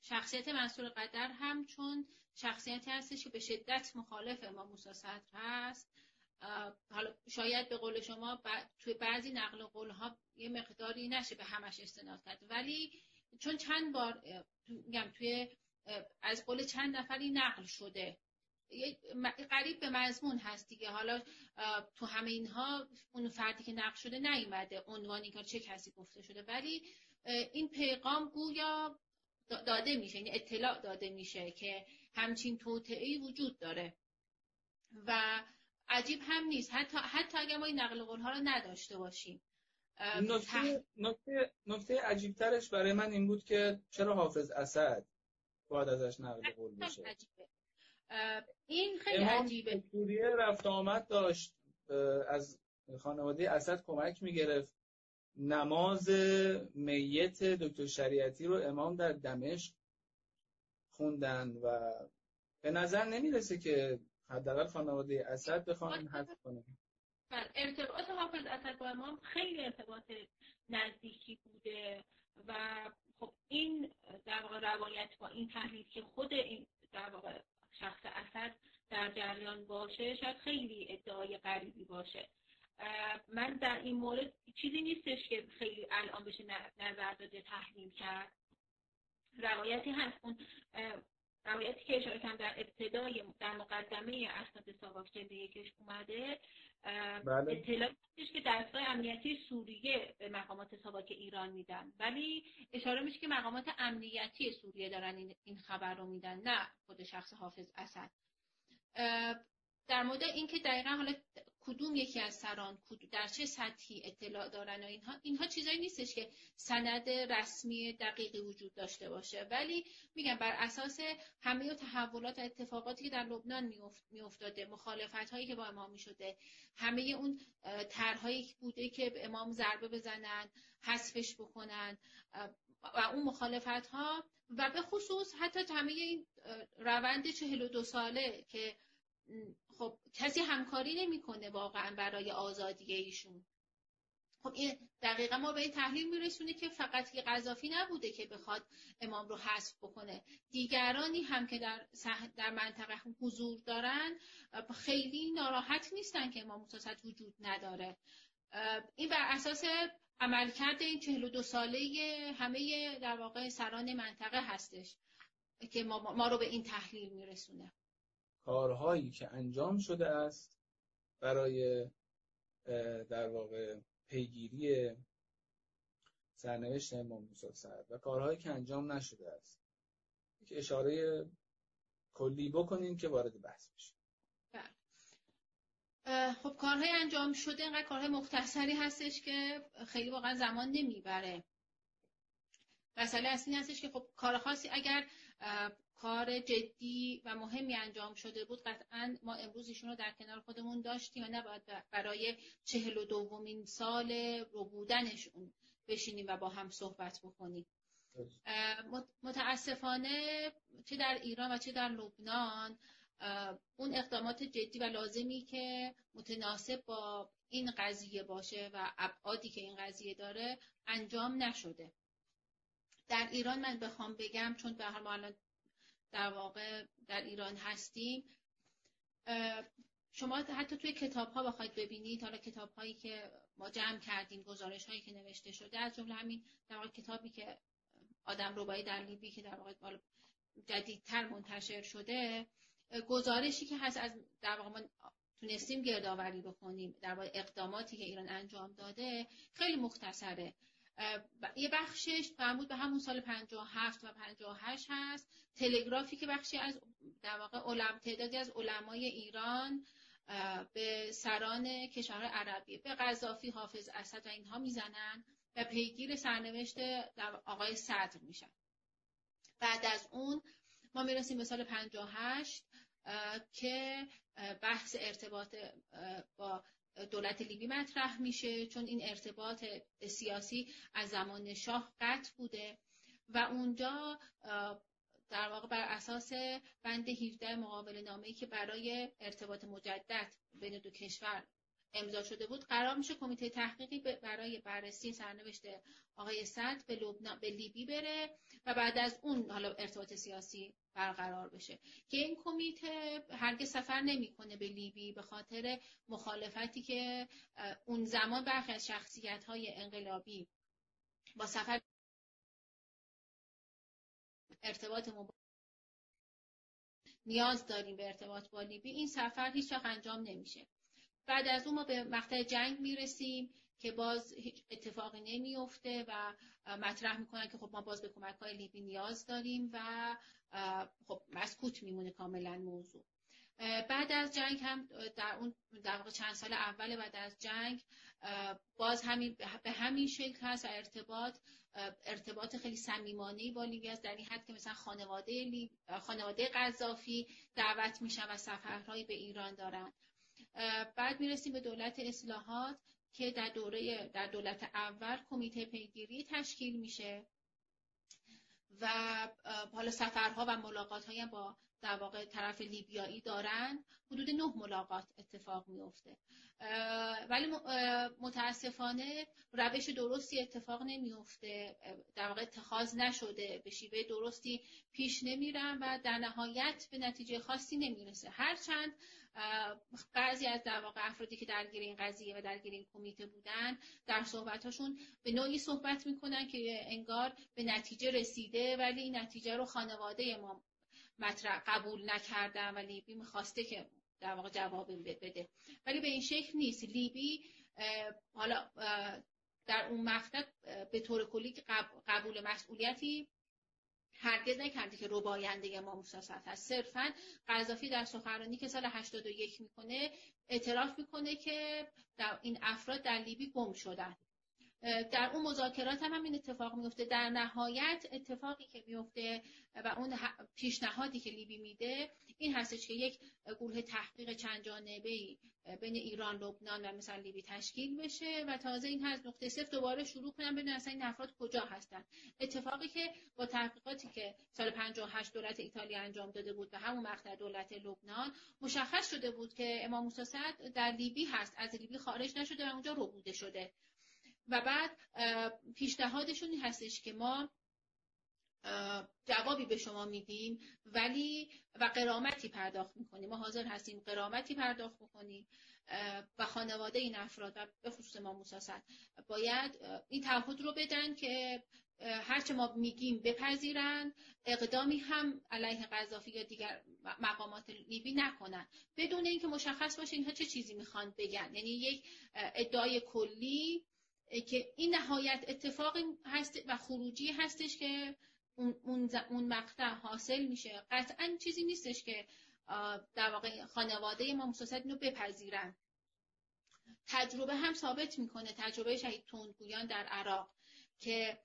شخصیت منصور قدر هم چون شخصیتی هستش که به شدت مخالف امام موسی صدر هست. حالا شاید به قول شما توی بعضی نقل قول ها یه مقداری نشه به همش استناد کرد. ولی چون چند بار میگم توی از قول چند نفری نقل شده. قریب به مضمون هست دیگه. حالا تو همه اینها اون فردی که نقل شده نیومده. عنوانی که چه کسی گفته شده. ولی این پیغام گویا داده میشه. یعنی اطلاع داده میشه که همچین توطعه وجود داره. و عجیب هم نیست. حتی حتی اگر ما این نقل قول ها رو نداشته باشیم. نکته نکته نکته عجیب ترش برای من این بود که چرا حافظ اسد باید ازش نقل قول بشه؟ این خیلی عجیبه. سوریه رفت آمد داشت. از خانواده اسد کمک می‌گرفت. نماز میت دکتر شریعتی رو امام در دمشق خوندن و به نظر نمی‌رسه که حداقل خانواده اسد بخوان حذف کنه. بله، ارتباط حافظ اسد با امام خیلی ارتباط نزدیکی بوده و خب این در واقع روایت با این تحلیل که خود این در واقع شخص اسد در جریان باشه شاید خیلی ادعای غریبی باشه. من در این مورد چیزی نیستش که خیلی الان بشه نظر داده تحلیل کرد. روایتی هست. اون روایتی که اشاره کردم در ابتدای در مقدمه اسناد ساواک جلد یکش اومده بله. اطلاعی که دستگاه امنیتی سوریه به مقامات ساواک ایران میدن ولی اشاره میشه که مقامات امنیتی سوریه دارن این خبر رو میدن نه خود شخص حافظ اسد در مورد اینکه دقیقا حالا کدوم یکی از سران در چه سطحی اطلاع دارن و اینها. اینها چیزایی نیستش که سند رسمی دقیقی وجود داشته باشه. ولی میگم بر اساس همه تحولات و اتفاقاتی که در لبنان میافتاده مخالفت هایی که با امام می‌شده همه اون طرحهایی بوده که به امام ضربه بزنن حذفش بکنن و اون مخالفت ها و به خصوص حتی همه این روند چهل و دو ساله که خب کسی همکاری نمی‌کنه واقعا برای آزادی ایشون. خب این دقیقا ما به این تحلیل میرسونه که فقط یه قذافی نبوده که بخواد امام رو حذف بکنه. دیگرانی هم که در, در منطقه حضور دارن خیلی ناراحت نیستن که امام موسی وجود نداره. این بر اساس عملکرد این 42 ساله همه در واقع سران منطقه هستش که ما, ما رو به این تحلیل میرسونه. کارهایی که انجام شده است برای در واقع پیگیری سرنوشت امام موسی سر و کارهایی که انجام نشده است. که اشاره کلی بکنیم که وارد بحث بشیم. بله. خب کارهای انجام شده اینقدر کارهای مختصری هستش که خیلی واقعا زمان نمی‌بره. مسئله اصلی هستش که خب کار خاصی اگر کار جدی و مهمی انجام شده بود. قطعا ما امروز ایشون رو در کنار خودمون داشتیم و نباید برای چهل و دومین سال رو بودنشون بشینیم و با هم صحبت بکنیم. متاسفانه چه در ایران و چه در لبنان اون اقدامات جدی و لازمی که متناسب با این قضیه باشه و ابعادی که این قضیه داره انجام نشده. در ایران من بخوام بگم چون به هر الان در واقع در ایران هستیم. شما حتی توی کتاب ها بخواید ببینید حالا کتاب هایی که ما جمع کردیم گزارش هایی که نوشته شده از جمله همین در واقع کتابی که آدم ربایی در لیبی که در واقع جدیدتر منتشر شده گزارشی که هست از در واقع ما تونستیم گردآوری بکنیم در واقع اقداماتی که ایران انجام داده خیلی مختصره. یه بخشش مربوط به همون سال 57 و 58 هست. تلگرافی که بخشی از در واقع علم تعدادی از علمای ایران به سران کشور عربی به قذافی حافظ اسد و اینها می‌زنن و پیگیر سرنوشت آقای صدر میشن. بعد از اون ما می‌رسیم به سال 58 که بحث ارتباط با دولت لیبی مطرح میشه چون این ارتباط سیاسی از زمان شاه قطع بوده و اونجا در واقع بر اساس بند 17 مقابل نامه‌ای که برای ارتباط مجدد بین دو کشور امضا شده بود قرار میشه کمیته تحقیقی برای بررسی سرنوشت آقای صد به به لیبی بره و بعد از اون حالا ارتباط سیاسی برقرار بشه. که این کمیته هرگز سفر نمی‌کنه به لیبی به خاطر مخالفتی که اون زمان برخی از شخصیت های انقلابی با سفر ارتباط نیاز داریم به ارتباط با لیبی این سفر هیچ انجام نمیشه. بعد از اون ما به مقطع جنگ می‌رسیم. که باز هیچ اتفاقی نمیفته و مطرح می‌کنن که خب ما باز به کمک های لیبی نیاز داریم و خب مسکوت میمونه کاملا موضوع. بعد از جنگ هم در اون در واقع چند سال اول بعد از جنگ باز همین به همین شکل هست و ارتباط ارتباط خیلی صمیمانه‌ای با لیبی است. در این حد که مثلا خانواده لیب، خانواده قذافی دعوت میشن و سفرهایی به ایران دارن. بعد می‌رسیم به دولت اصلاحات. که در دوره در دولت اول کمیته پیگیری تشکیل میشه و حالا سفرها و ملاقات های با در واقع طرف لیبیایی دارن. حدود نه ملاقات اتفاق میفته ولی متاسفانه روش درستی اتفاق نمیفته در واقع اتخاذ نشده. به شیوه درستی پیش نمیرن و در نهایت به نتیجه خاصی نمی‌رسه. هرچند بعضی از در واقع افرادی که درگیر این قضیه و درگیر این کمیته بودن در صحبتاشون به نوعی صحبت می‌کنن که انگار به نتیجه رسیده ولی این نتیجه رو خانواده ما مطرح قبول نکردن و لیبی می‌خواسته که در واقع جواب بده. ولی به این شکل نیست. لیبی حالا در اون مقطع به طور کلی قبول مسئولیتی هرگز نکرده که رباینده امام موسی هست صرفا قذافی در سخنرانی که سال 81 می‌کنه اعتراف می‌کنه که در این افراد در لیبی گم شدن. در اون مذاکرات هم همین اتفاق میفته در نهایت اتفاقی که میفته و اون پیشنهادی که لیبی میده این هستش که یک گروه تحقیق چند جانبه ای بین ایران لبنان و مثلا لیبی تشکیل بشه و تازه این هست نقطه صفر دوباره شروع کنن ببینن اصلا این افراد کجا هستن. اتفاقی که با تحقیقاتی که سال 58 دولت ایتالیا انجام داده بود و همون مقطع دولت لبنان مشخص شده بود که امام موسی در لیبی هست. از لیبی خارج نشده و اونجا ربوده شده. و بعد پیشنهادشون این هستش که ما جوابی به شما میدیم ولی و قرامتی پرداخت می‌کنیم. ما حاضر هستیم قرامتی پرداخت بکنیم و خانواده این افراد و به خصوص ما موساست باید این تعهد رو بدن که هرچه ما میگیم بپذیرن اقدامی هم علیه قذافی یا دیگر مقامات لیبی نکنن. بدون اینکه مشخص باشه اینها چه چیزی می‌خوان بگن. یعنی یک ادعای کلی که این نهایت اتفاقی هست و خروجی هستش که اون, اون مقطع حاصل میشه. قطعا چیزی نیستش که در واقع خانواده ما مساست رو بپذیرن. تجربه هم ثابت می‌کنه تجربه شهید تندگویان در عراق که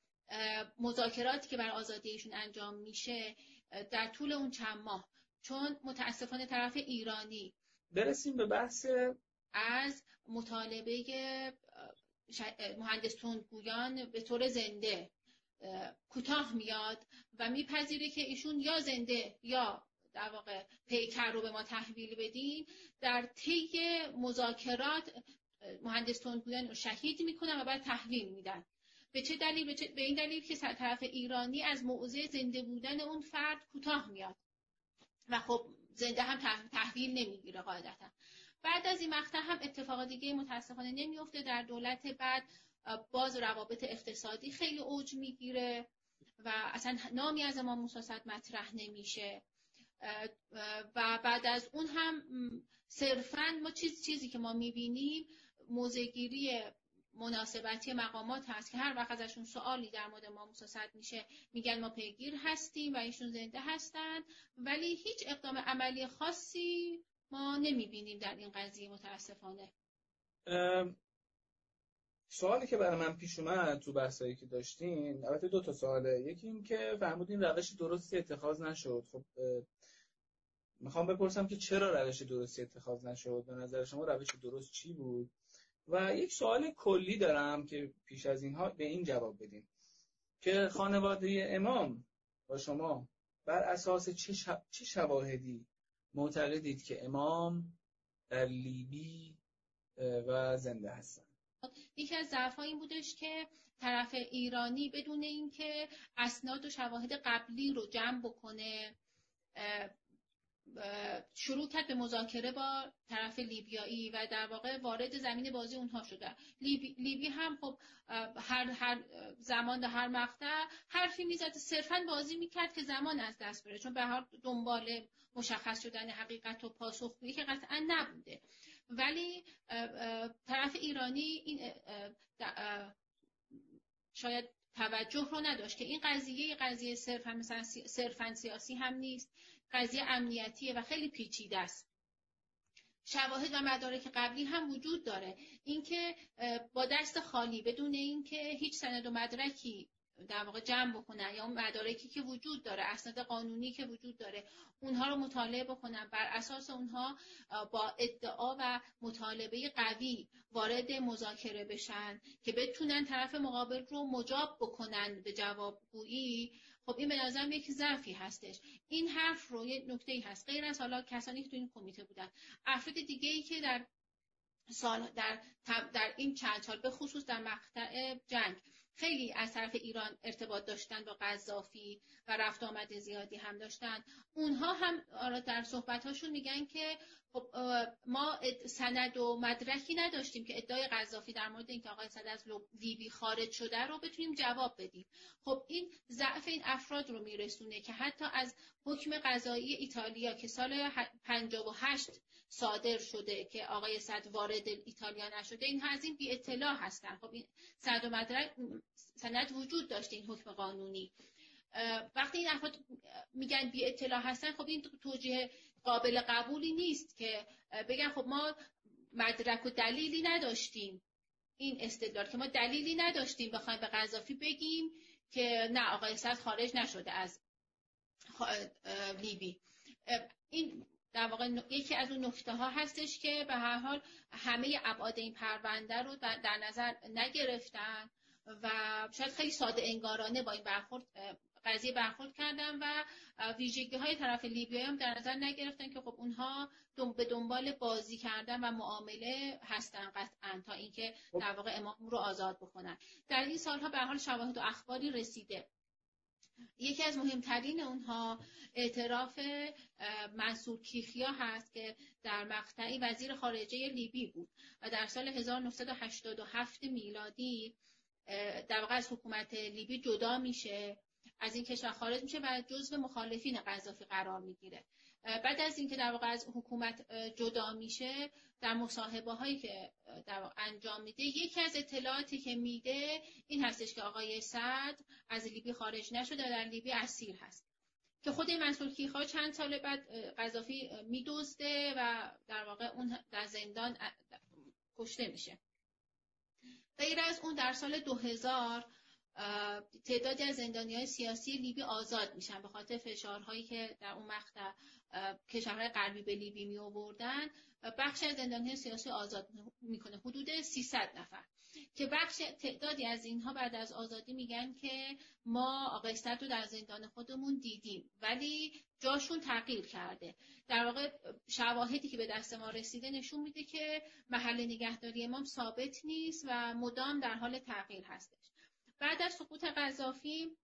مذاکراتی که بر آزادیشون انجام میشه در طول اون چند ماه. چون متاسفانه طرف ایرانی برسیم به بحث از مطالبه مهندس تندگویان به طور زنده کوتاه میاد و میپذیره که ایشون یا زنده یا در واقع پیکر رو به ما تحویل بدین. در طی مذاکرات مهندس تندگویان رو شهید می‌کنن و بعد تحویل میدن. به چه دلیل؟ به, چه؟ به این دلیل که طرف ایرانی از موضع زنده بودن اون فرد کوتاه میاد. و خب زنده هم تحویل نمی‌گیره قاعدتا. بعد از این مقطع هم اتفاق دیگه متاسفانه نمیفته در دولت بعد باز روابط اقتصادی خیلی اوج می‌گیره و اصلا نامی از امام موسی مطرح نمیشه. و بعد از اون هم صرفا ما چیز چیزی که ما می‌بینیم موزگیری مناسبتی مقامات هست که هر وقت ازشون سوالی در مورد امام موسی میشه میگن ما پیگیر هستیم و ایشون زنده هستن ولی هیچ اقدام عملی خاصی ما نمی‌بینیم در این قضیه متاسفانه. سوالی که برای من پیش اومد تو بحثایی که داشتین البته دو تا سواله. یکی این که فرمودین روش درستی اتخاذ نشد. خب می‌خوام بپرسم که چرا روش درستی اتخاذ نشد؟ به نظر شما روش درست چی بود؟ و یک سوال کلی دارم که پیش از اینها به این جواب بدین. که خانواده امام با شما بر اساس چه, چه شواهدی معتقدید که امام در لیبی و زنده هستن. یکی از ضعف این بودش که طرف ایرانی بدون اینکه اسناد و شواهد قبلی رو جمع بکنه شروع کرد به مذاکره با طرف لیبیایی و در واقع وارد زمین بازی اونها شده لیبی, لیبی هم خب هر, هر زمان در هر مقطع حرفی می‌زد. صرفا بازی می‌کرد که زمان از دست بره. چون به هر دنبال مشخص شدن حقیقت و پاسخگویی که قطعا نبوده. ولی طرف ایرانی این شاید توجه رو نداشت که این قضیه قضیه صرفا مثلا سیاسی هم نیست. قضیه امنیتیه و خیلی پیچیده است. شواهد و مدارک قبلی هم وجود داره. اینکه با دست خالی بدون اینکه هیچ سند و مدرکی در واقع جمع بکنن یا اون مدارکی که وجود داره اسناد قانونی که وجود داره اونها رو مطالعه بکنن. بر اساس اونها با ادعا و مطالبه قوی وارد مذاکره بشن که بتونن طرف مقابل رو مجاب بکنن به جوابگویی. خب این به نظرم یک ضعفی هستش. این حرف رو یه نکته ای هست. غیر از حالا کسانی که تو این کمیته بودن. افراد دیگه ای که در سال در, در این چند سال به خصوص در مقطع جنگ خیلی از طرف ایران ارتباط داشتن با قذافی و رفت آمد زیادی هم داشتن. اونها هم در صحبت میگن که خب ما سند و مدرکی نداشتیم که ادعای قذافی در مورد اینکه آقای صد از لیبی خارج شده رو بتونیم جواب بدیم. خب این ضعف این افراد رو میرسونه که حتی از حکم قضایی ایتالیا که سال 58 صادر شده که آقای صد وارد ایتالیا نشده. این از این بی اطلاع هستن. خب این سند و مدرک سند وجود داشته این حکم قانونی. وقتی این افراد میگن بی اطلاع هستن خب این توجیه قابل قبولی نیست که بگن خب ما مدرک و دلیلی نداشتیم. این استدلال که ما دلیلی نداشتیم بخوایم به قذافی بگیم که نه آقای صد خارج نشده از لیبی. این در واقع یکی از اون نکته ها هستش که به هر حال همه ابعاد این پرونده رو در نظر نگرفتن و شاید خیلی ساده انگارانه با این برخورد قضیه برخورد کردن و ویژگی های طرف لیبیایی هم در نظر نگرفتن که خب اونها به دنبال بازی کردن و معامله هستن قطعا تا اینکه خب. در واقع امام رو آزاد بکنن در این سالها به حال شواهد و اخباری رسیده یکی از مهمترین اونها اعتراف منصور کیخیا هست که در مقطعی وزیر خارجه لیبی بود و در سال 1987 میلادی در واقع از حکومت لیبی جدا میشه از این کشور خارج میشه و جزو مخالفین قذافی قرار می‌گیره. بعد از اینکه در واقع از حکومت جدا میشه در مصاحبه هایی که در واقع انجام میده یکی از اطلاعاتی که میده این هستش که آقای سعد از لیبی خارج نشده و در لیبی اسیر هست. که خود منصور کیخا چند سال بعد قذافی میدزده و در واقع اون در زندان کشته میشه. غیر از اون در سال 2000 تعدادی از زندانی سیاسی لیبی آزاد میشن به خاطر فشارهایی که در اون مقطع کشورهای غربی به لیبی می آوردن بخش از زندانی سیاسی آزاد می‌کنه. حدود 300 نفر. که بخش تعدادی از اینها بعد از آزادی میگن که ما آقای رو در زندان خودمون دیدیم. ولی جاشون تغییر کرده. در واقع شواهدی که به دست ما رسیده نشون میده که محل نگهداری امام ثابت نیست و مدام در حال تغییر هستش. بعد از سقوط قذافی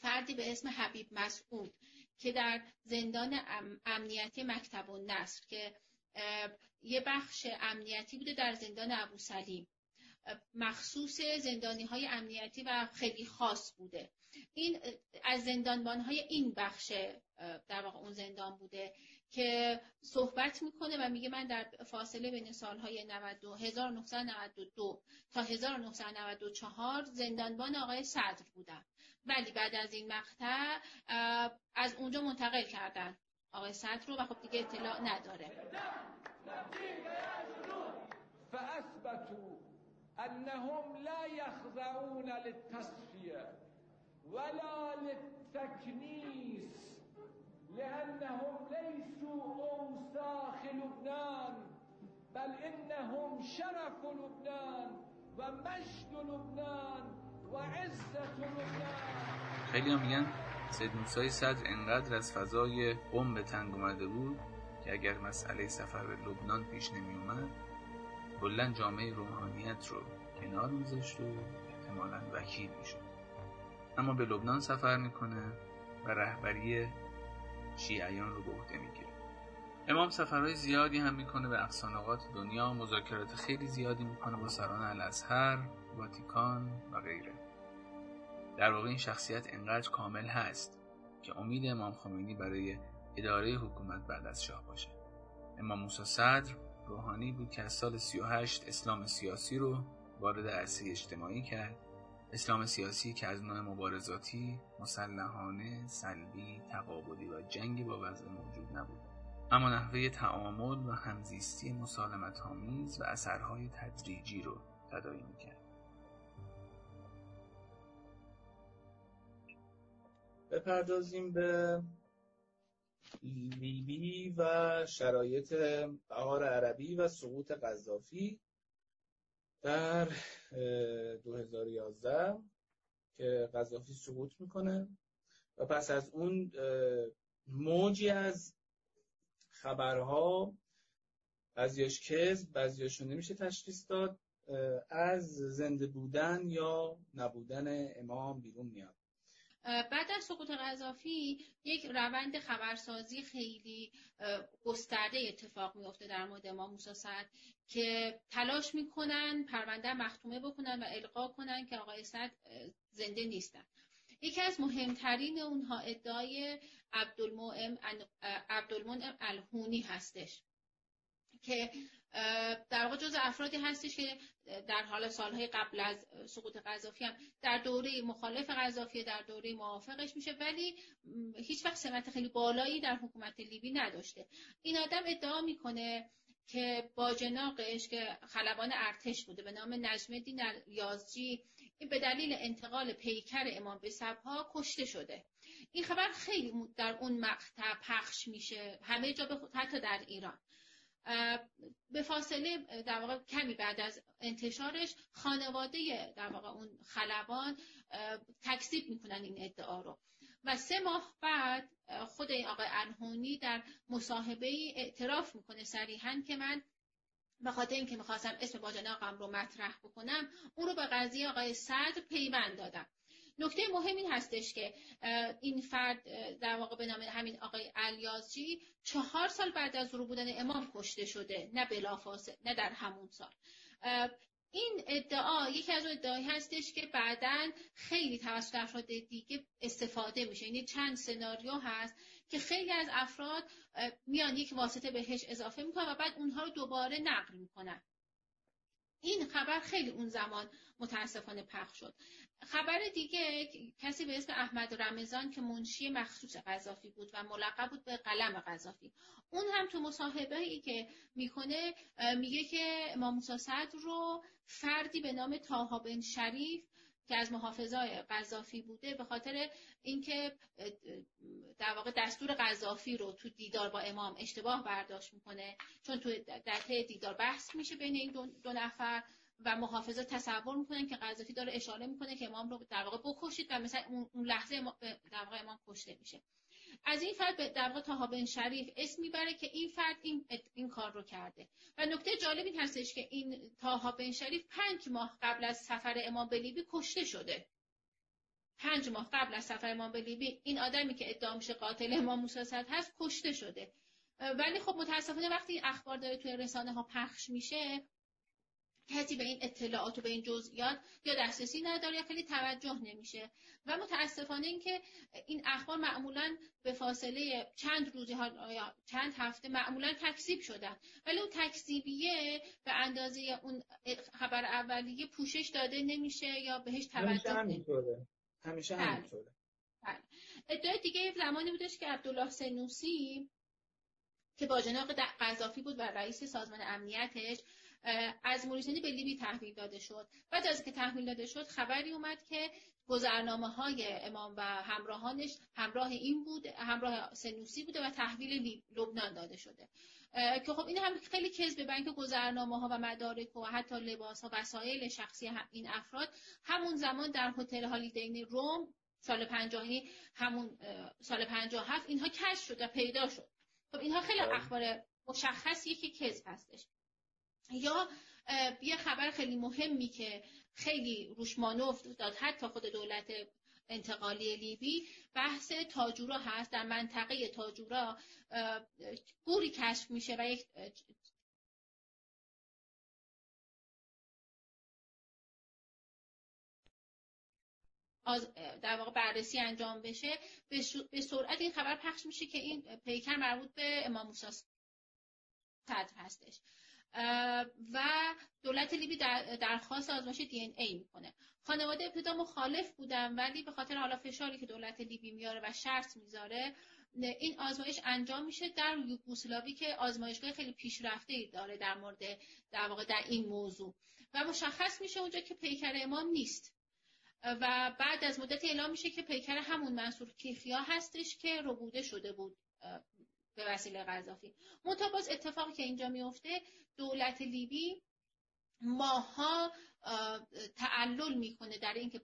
فردی به اسم حبیب مسعود. که در زندان امنیتی مکتب و نصر که یه بخش امنیتی بوده در زندان ابو سلیم. مخصوص زندانی های امنیتی و خیلی خاص بوده. این از زندانبان های این بخش در واقع اون زندان بوده که صحبت می‌کنه و میگه من در فاصله بین سالهای 92 1992 تا 1994 زندانبان آقای صدر بودم. ولی بعد از این مقطع از اونجا منتقل کردن آقای صدر رو و خب دیگه اطلاع نداره. فاثبتوا انهم لا يخضعون للتصفیه ولا للتكنيس لأنهم ليسوا أوساخ لبنان بل إنهم شرف لبنان ومجد لبنان خیلی هم میگن سید موسای صدر انقدر از فضای قم به تنگ اومده بود که اگر مسئله سفر به لبنان پیش نمی اومد کلا جامعه روحانیت رو کنار میذاشت و احتمالا وکیل می‌شد. اما به لبنان سفر می‌کنه و رهبری شیعیان رو به عهده می‌گیره. امام سفرهای زیادی هم می‌کنه به اقصانقات دنیا مذاکرات خیلی زیادی می‌کنه با سران الازهر واتیکان و غیره. در واقع این شخصیت انقدر کامل هست که امید امام خمینی برای اداره حکومت بعد از شاه باشه امام موسی صدر روحانی بود که از سال 38 اسلام سیاسی رو وارد عرصه اجتماعی کرد اسلام سیاسی که از نوع مبارزاتی، مسلحانه، سلبی، تقابلی و جنگی با وضع موجود نبود. اما نحوه تعامل و همزیستی مسالمت و اثرهای تدریجی رو تدایی می‌کرد. بپردازیم به لیبی و شرایط بهار عربی و سقوط قذافی در 2011 که قذافی سقوط می‌کنه. و پس از اون موجی از خبرها بعضیاش کذب بعضیاشون نمیشه تشخیص داد از زنده بودن یا نبودن امام بیرون میاد. بعد از سقوط قذافی یک روند خبرسازی خیلی گسترده اتفاق میفته در مورد امام موسی سعد که تلاش می‌کنن پرونده مختومه بکنن و القا کنن که آقای سعد زنده نیستن. یکی از مهمترین اونها ادعای عبدالمنعم الهونی هستش که در واقع جز افرادی هستش که در حال سالهای قبل از سقوط قذافی هم در دوره مخالف قذافی در دوره موافقش میشه ولی هیچ وقت سمت خیلی بالایی در حکومت لیبی نداشته. این آدم ادعا می‌کنه که با جناقش که خلبان ارتش بوده به نام نجم الدین یازجی به دلیل انتقال پیکر امام به سبها کشته شده. این خبر خیلی در اون مقطع پخش میشه. همه جا حتی در ایران. به فاصله در واقع کمی بعد از انتشارش خانواده در واقع اون خلبان تکذیب می‌کنن این ادعا رو. و سه ماه بعد خود آقای انهونی در مصاحبه ای اعتراف می‌کنه صریحا که من به خاطر اینکه می‌خواستم اسم باجناقم رو مطرح بکنم اون رو به قضیه آقای صدر پیوند دادم. نکته مهم این هستش که این فرد در واقع به نام همین آقای الیازجی چهار سال بعد از رو بودن امام کشته شده نه بلافاصله نه در همون سال. این ادعا یکی از ادعایی هستش که بعدا خیلی توسط افراد دیگه استفاده میشه. یعنی چند سناریو هست که خیلی از افراد میان یک واسطه بهش اضافه می‌کنن و بعد اونها رو دوباره نقل می‌کنن. این خبر خیلی اون زمان متاسفانه پخش شد. خبر دیگه کسی به اسم احمد رمضان که منشی مخصوص قذافی بود و ملقب بود به قلم قذافی. اون هم تو مصاحبه ای که می‌کنه میگه که امام موسی رو فردی به نام تاها بن شریف که از محافظای قذافی بوده به خاطر اینکه در واقع دستور قذافی رو تو دیدار با امام اشتباه برداشت می‌کنه چون تو در دیدار بحث میشه بین این دو, نفر و محافظا تصور می‌کنن که قذافی داره اشاره می‌کنه که امام رو در واقع بکشید و مثلا اون لحظه در واقع امام کشته میشه. از این فرد در واقع بن شریف اسم می‌بره که این فرد این, این کار رو کرده. و نکته جالب این هستش که این تاها بن شریف پنج ماه قبل از سفر امام به لیبی کشته شده. پنج ماه قبل از سفر امام به لیبی این آدمی که ادعا میشه قاتل امام موسی هست کشته شده. ولی خب متاسفانه وقتی اخبار داره توی رسانه ها پخش میشه کسی به این اطلاعات و به این جزئیات یا دسترسی نداره یا خیلی توجه نمیشه. و متاسفانه اینکه این اخبار معمولا به فاصله چند روزی یا چند هفته معمولا تکذیب شدن. ولی اون تکذیبیه به اندازه اون خبر اولیه پوشش داده نمیشه یا بهش توجه نمیشه. همیشه بله. همینطوره بله. ادعای دیگه زمانی بودش که عبدالله سنوسی که باجناق قذافی بود و رئیس سازمان امنیتش از موریتانی به لیبی تحویل داده شد. بعد از که تحویل داده شد خبری اومد که گذرنامه های امام و همراهانش همراه این بود همراه سنوسی بوده و تحویل لبنان داده شده. که خب این هم خیلی کذبه به اینکه گذرنامه ها و مدارک و حتی لباس ها وسایل شخصی این افراد. همون زمان در هتل هالیدین روم سال 50 همون سال 57 اینها کشف شد و پیدا شد. خب اینها خیلی بله. اخبار مشخصیه که کذب هستش. یا یه خبر خیلی مهمی که خیلی روش مانوف داد حتی خود دولت انتقالی لیبی بحث تاجورا هست. در منطقه تاجورا گوری کشف میشه و یک در واقع بررسی انجام بشه. به سرعت این خبر پخش میشه که این پیکر مربوط به امام موسی صدر هستش. و دولت لیبی درخواست آزمایش دی این ای می‌کنه. خانواده ابتدا مخالف بودن ولی به خاطر حالا فشاری که دولت لیبی میاره و شرط می‌ذاره این آزمایش انجام میشه در یوگوسلاوی که آزمایشگاه خیلی پیشرفته ای داره در مورد در واقع در این موضوع. و مشخص میشه اونجا که پیکر امام نیست. و بعد از مدت اعلام میشه که پیکر همون منصور کیفیا هستش که ربوده شده بود به وسیله قذافی باز اتفاقی که اینجا میفته دولت لیبی ماها تعلل می‌کنه در اینکه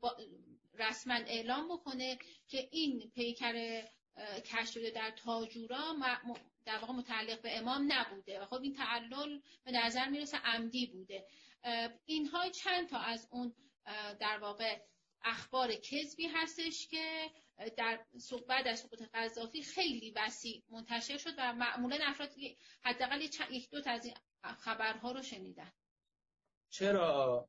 رسما اعلام بکنه که این پیکر کشف شده در تاجورا در واقع متعلق به امام نبوده و خب این تعلل به نظر می‌رسه عمدی بوده. اینها چند تا از اون در واقع اخبار کذبی هستش که در بعد از سقوط قذافی خیلی وسیع منتشر شد و معمولا افراد حداقل یک دو تا از این خبرها رو شنیدن چرا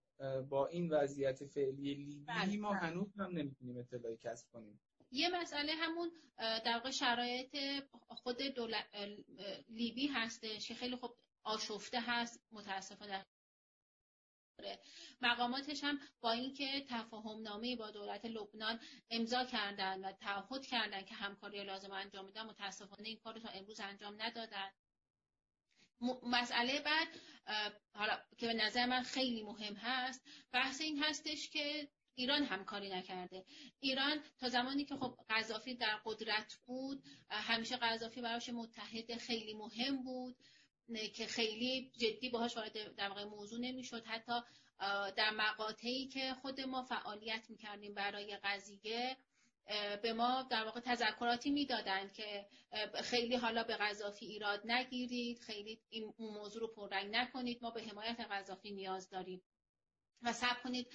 با این وضعیت فعلی لیبی بله، ما. هنوز هم نمی‌تونیم اطلاعی کسب کنیم یه مسئله همون در واقع شرایط خود دولت لیبی هستش که خیلی خب آشفته هست متاسفانه مقاماتش هم با اینکه تفاهم نامه با دولت لبنان امضا کردن و تعهد کردن که همکاری لازم انجام میدن متاسفانه این کار رو تا امروز انجام ندادن. مسئله بعد حالا که به نظر من خیلی مهم هست بحث این هستش که ایران همکاری نکرده. ایران تا زمانی که خب قذافی در قدرت بود همیشه قذافی براش متحد خیلی مهم بود. که خیلی جدی باهاش وارد در واقع موضوع نمی‌شد. حتی در مقاطعی که خود ما فعالیت می‌کردیم برای قضیه به ما در واقع تذکراتی می‌دادند که خیلی حالا به قذافی ایراد نگیرید خیلی این موضوع رو پررنگ نکنید ما به حمایت قذافی نیاز داریم. و سب کنید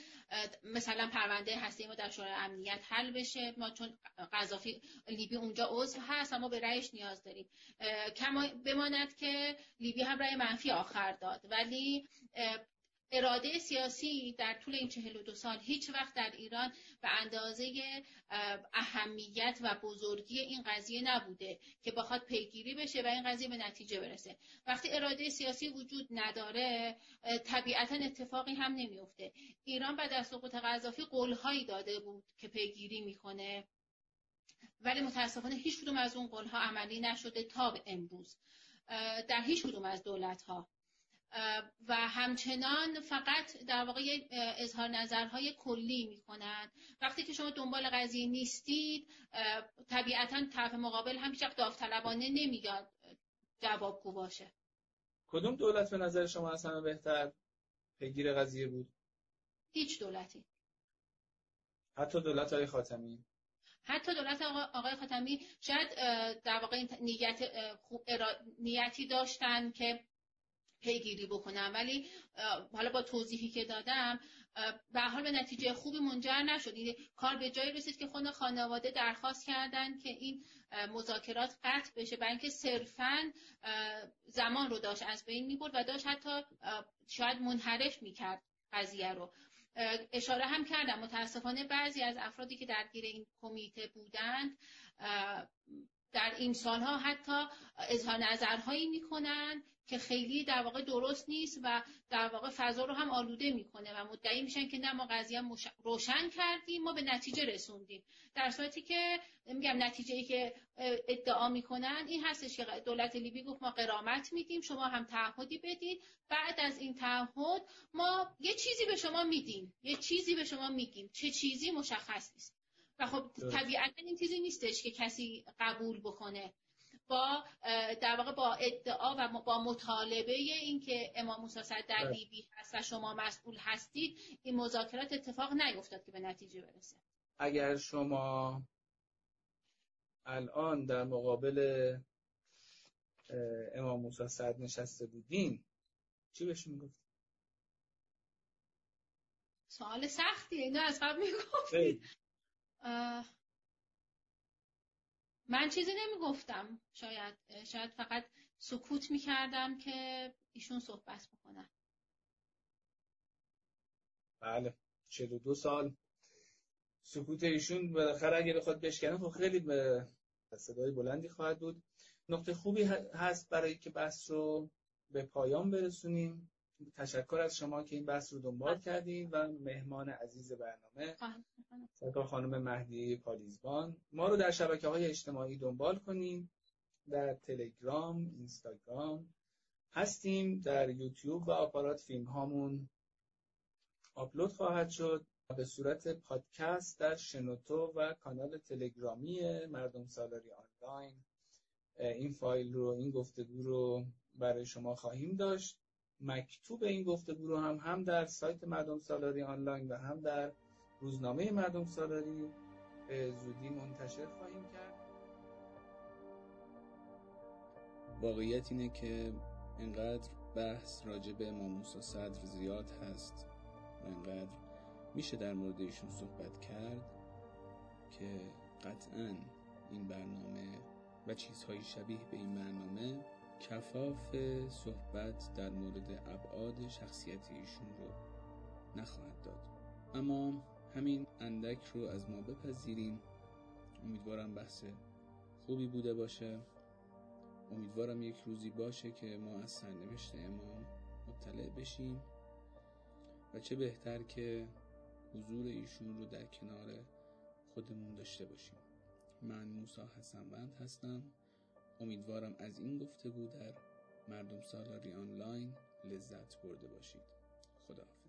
مثلا پرونده هسته ما در شورای امنیت حل بشه. ما چون قذافی لیبی اونجا عضو هست اما به رأیش نیاز داریم. کما بماند که لیبی هم رأی منفی آخر داد. ولی اراده سیاسی در طول این 42 سال هیچ وقت در ایران به اندازه اهمیت و بزرگی این قضیه نبوده که بخواد پیگیری بشه و این قضیه به نتیجه برسه. وقتی اراده سیاسی وجود نداره طبیعتا اتفاقی هم نمیفته ایران بعد از سقوط قذافی قولهایی داده بود که پیگیری می‌کنه. ولی متاسفانه هیچ کدوم از اون قولها عملی نشده تا به امروز. در هیچ کدوم از دولت ها و همچنان فقط در واقع اظهار نظرهای کلی می‌کنن. وقتی که شما دنبال قضیه نیستید طبیعتا طرف مقابل هم هیچ داوطلبانه نمیاد جوابگو باشه. کدوم دولت به نظر شما از همه بهتر پیگیر قضیه بود؟ هیچ دولتی. حتی دولت آقای خاتمی. حتی دولت آقای خاتمی شاید در واقع نیت نیتی داشتن که پیگیری بکنم. ولی حالا با توضیحی که دادم به حال به نتیجه خوبی منجر نشد. این کار به جایی رسید که خود خانواده درخواست کردن که این مذاکرات قطع بشه برای اینکه صرفا زمان رو داشت از بین می‌برد و داشت حتی شاید منحرف می‌کرد قضیه رو. اشاره هم کردم. متاسفانه بعضی از افرادی که درگیر این کمیته بودند در این سالها حتی اظهار نظرهایی می‌کنن که خیلی در واقع درست نیست و در واقع فضا رو هم آلوده می‌کنه و مدعی میشن که نه ما قضیه مش... روشن کردیم ما به نتیجه رسوندیم. در صورتی که میگم نتیجه ای که ادعا می‌کنن این هستش که دولت لیبی گفت ما قرامت میدیم شما هم تعهدی بدید بعد از این تعهد ما یه چیزی به شما میدیم یه چیزی به شما میگیم چه چیزی مشخص نیست. و خب طبیعتا این چیزی نیستش که کسی قبول بکنه. با در واقع با ادعا و با مطالبه اینکه امام موسی در بله. هست و شما مسئول هستید این مذاکرات اتفاق نیفتاد که به نتیجه برسه. اگر شما الان در مقابل امام موسی صد نشسته بودین چی بهش می‌گفت؟ سوال سختیه اینو از قبل می‌گفتید من چیزی نمی‌گفتم. شاید شاید فقط سکوت می‌کردم که ایشون صحبت بکنن. بله 42 سال. سکوت ایشون بالاخره اگه بخواد بشکنه خب خیلی به صدای بلندی خواهد بود. نقطه خوبی هست برای که بحث رو به پایان برسونیم. تشکر از شما که این بحث رو دنبال کردین و مهمان عزیز برنامه. سرکار خانم مهدی پالیزبان. ما رو در شبکه های اجتماعی دنبال کنیم در تلگرام اینستاگرام هستیم. در یوتیوب و آپارات فیلم هامون آپلود خواهد شد. به صورت پادکست در شنوتو و کانال تلگرامی مردم سالاری آنلاین. این فایل رو این گفتگو رو برای شما خواهیم داشت. مکتوب این گفتگو رو هم هم در سایت مردم سالاری آنلاین و هم در روزنامه مردم سالاری زودی منتشر خواهیم کرد. واقعیت اینه که انقدر بحث راجع به امام موسی صدر زیاد هست و انقدر میشه در مورد ایشون صحبت کرد که قطعا این برنامه و چیزهای شبیه به این برنامه کفاف صحبت در مورد ابعاد شخصیت ایشون رو نخواهد داد. اما همین اندک رو از ما بپذیریم امیدوارم بحث خوبی بوده باشه. امیدوارم یک روزی باشه که ما از سرنوشت امام مطلع بشیم و چه بهتر که حضور ایشون رو در کنار خودمون داشته باشیم. من موسا حسنوند هستم. امیدوارم از این گفتگو در مردم سالاری آنلاین لذت برده باشید. خدا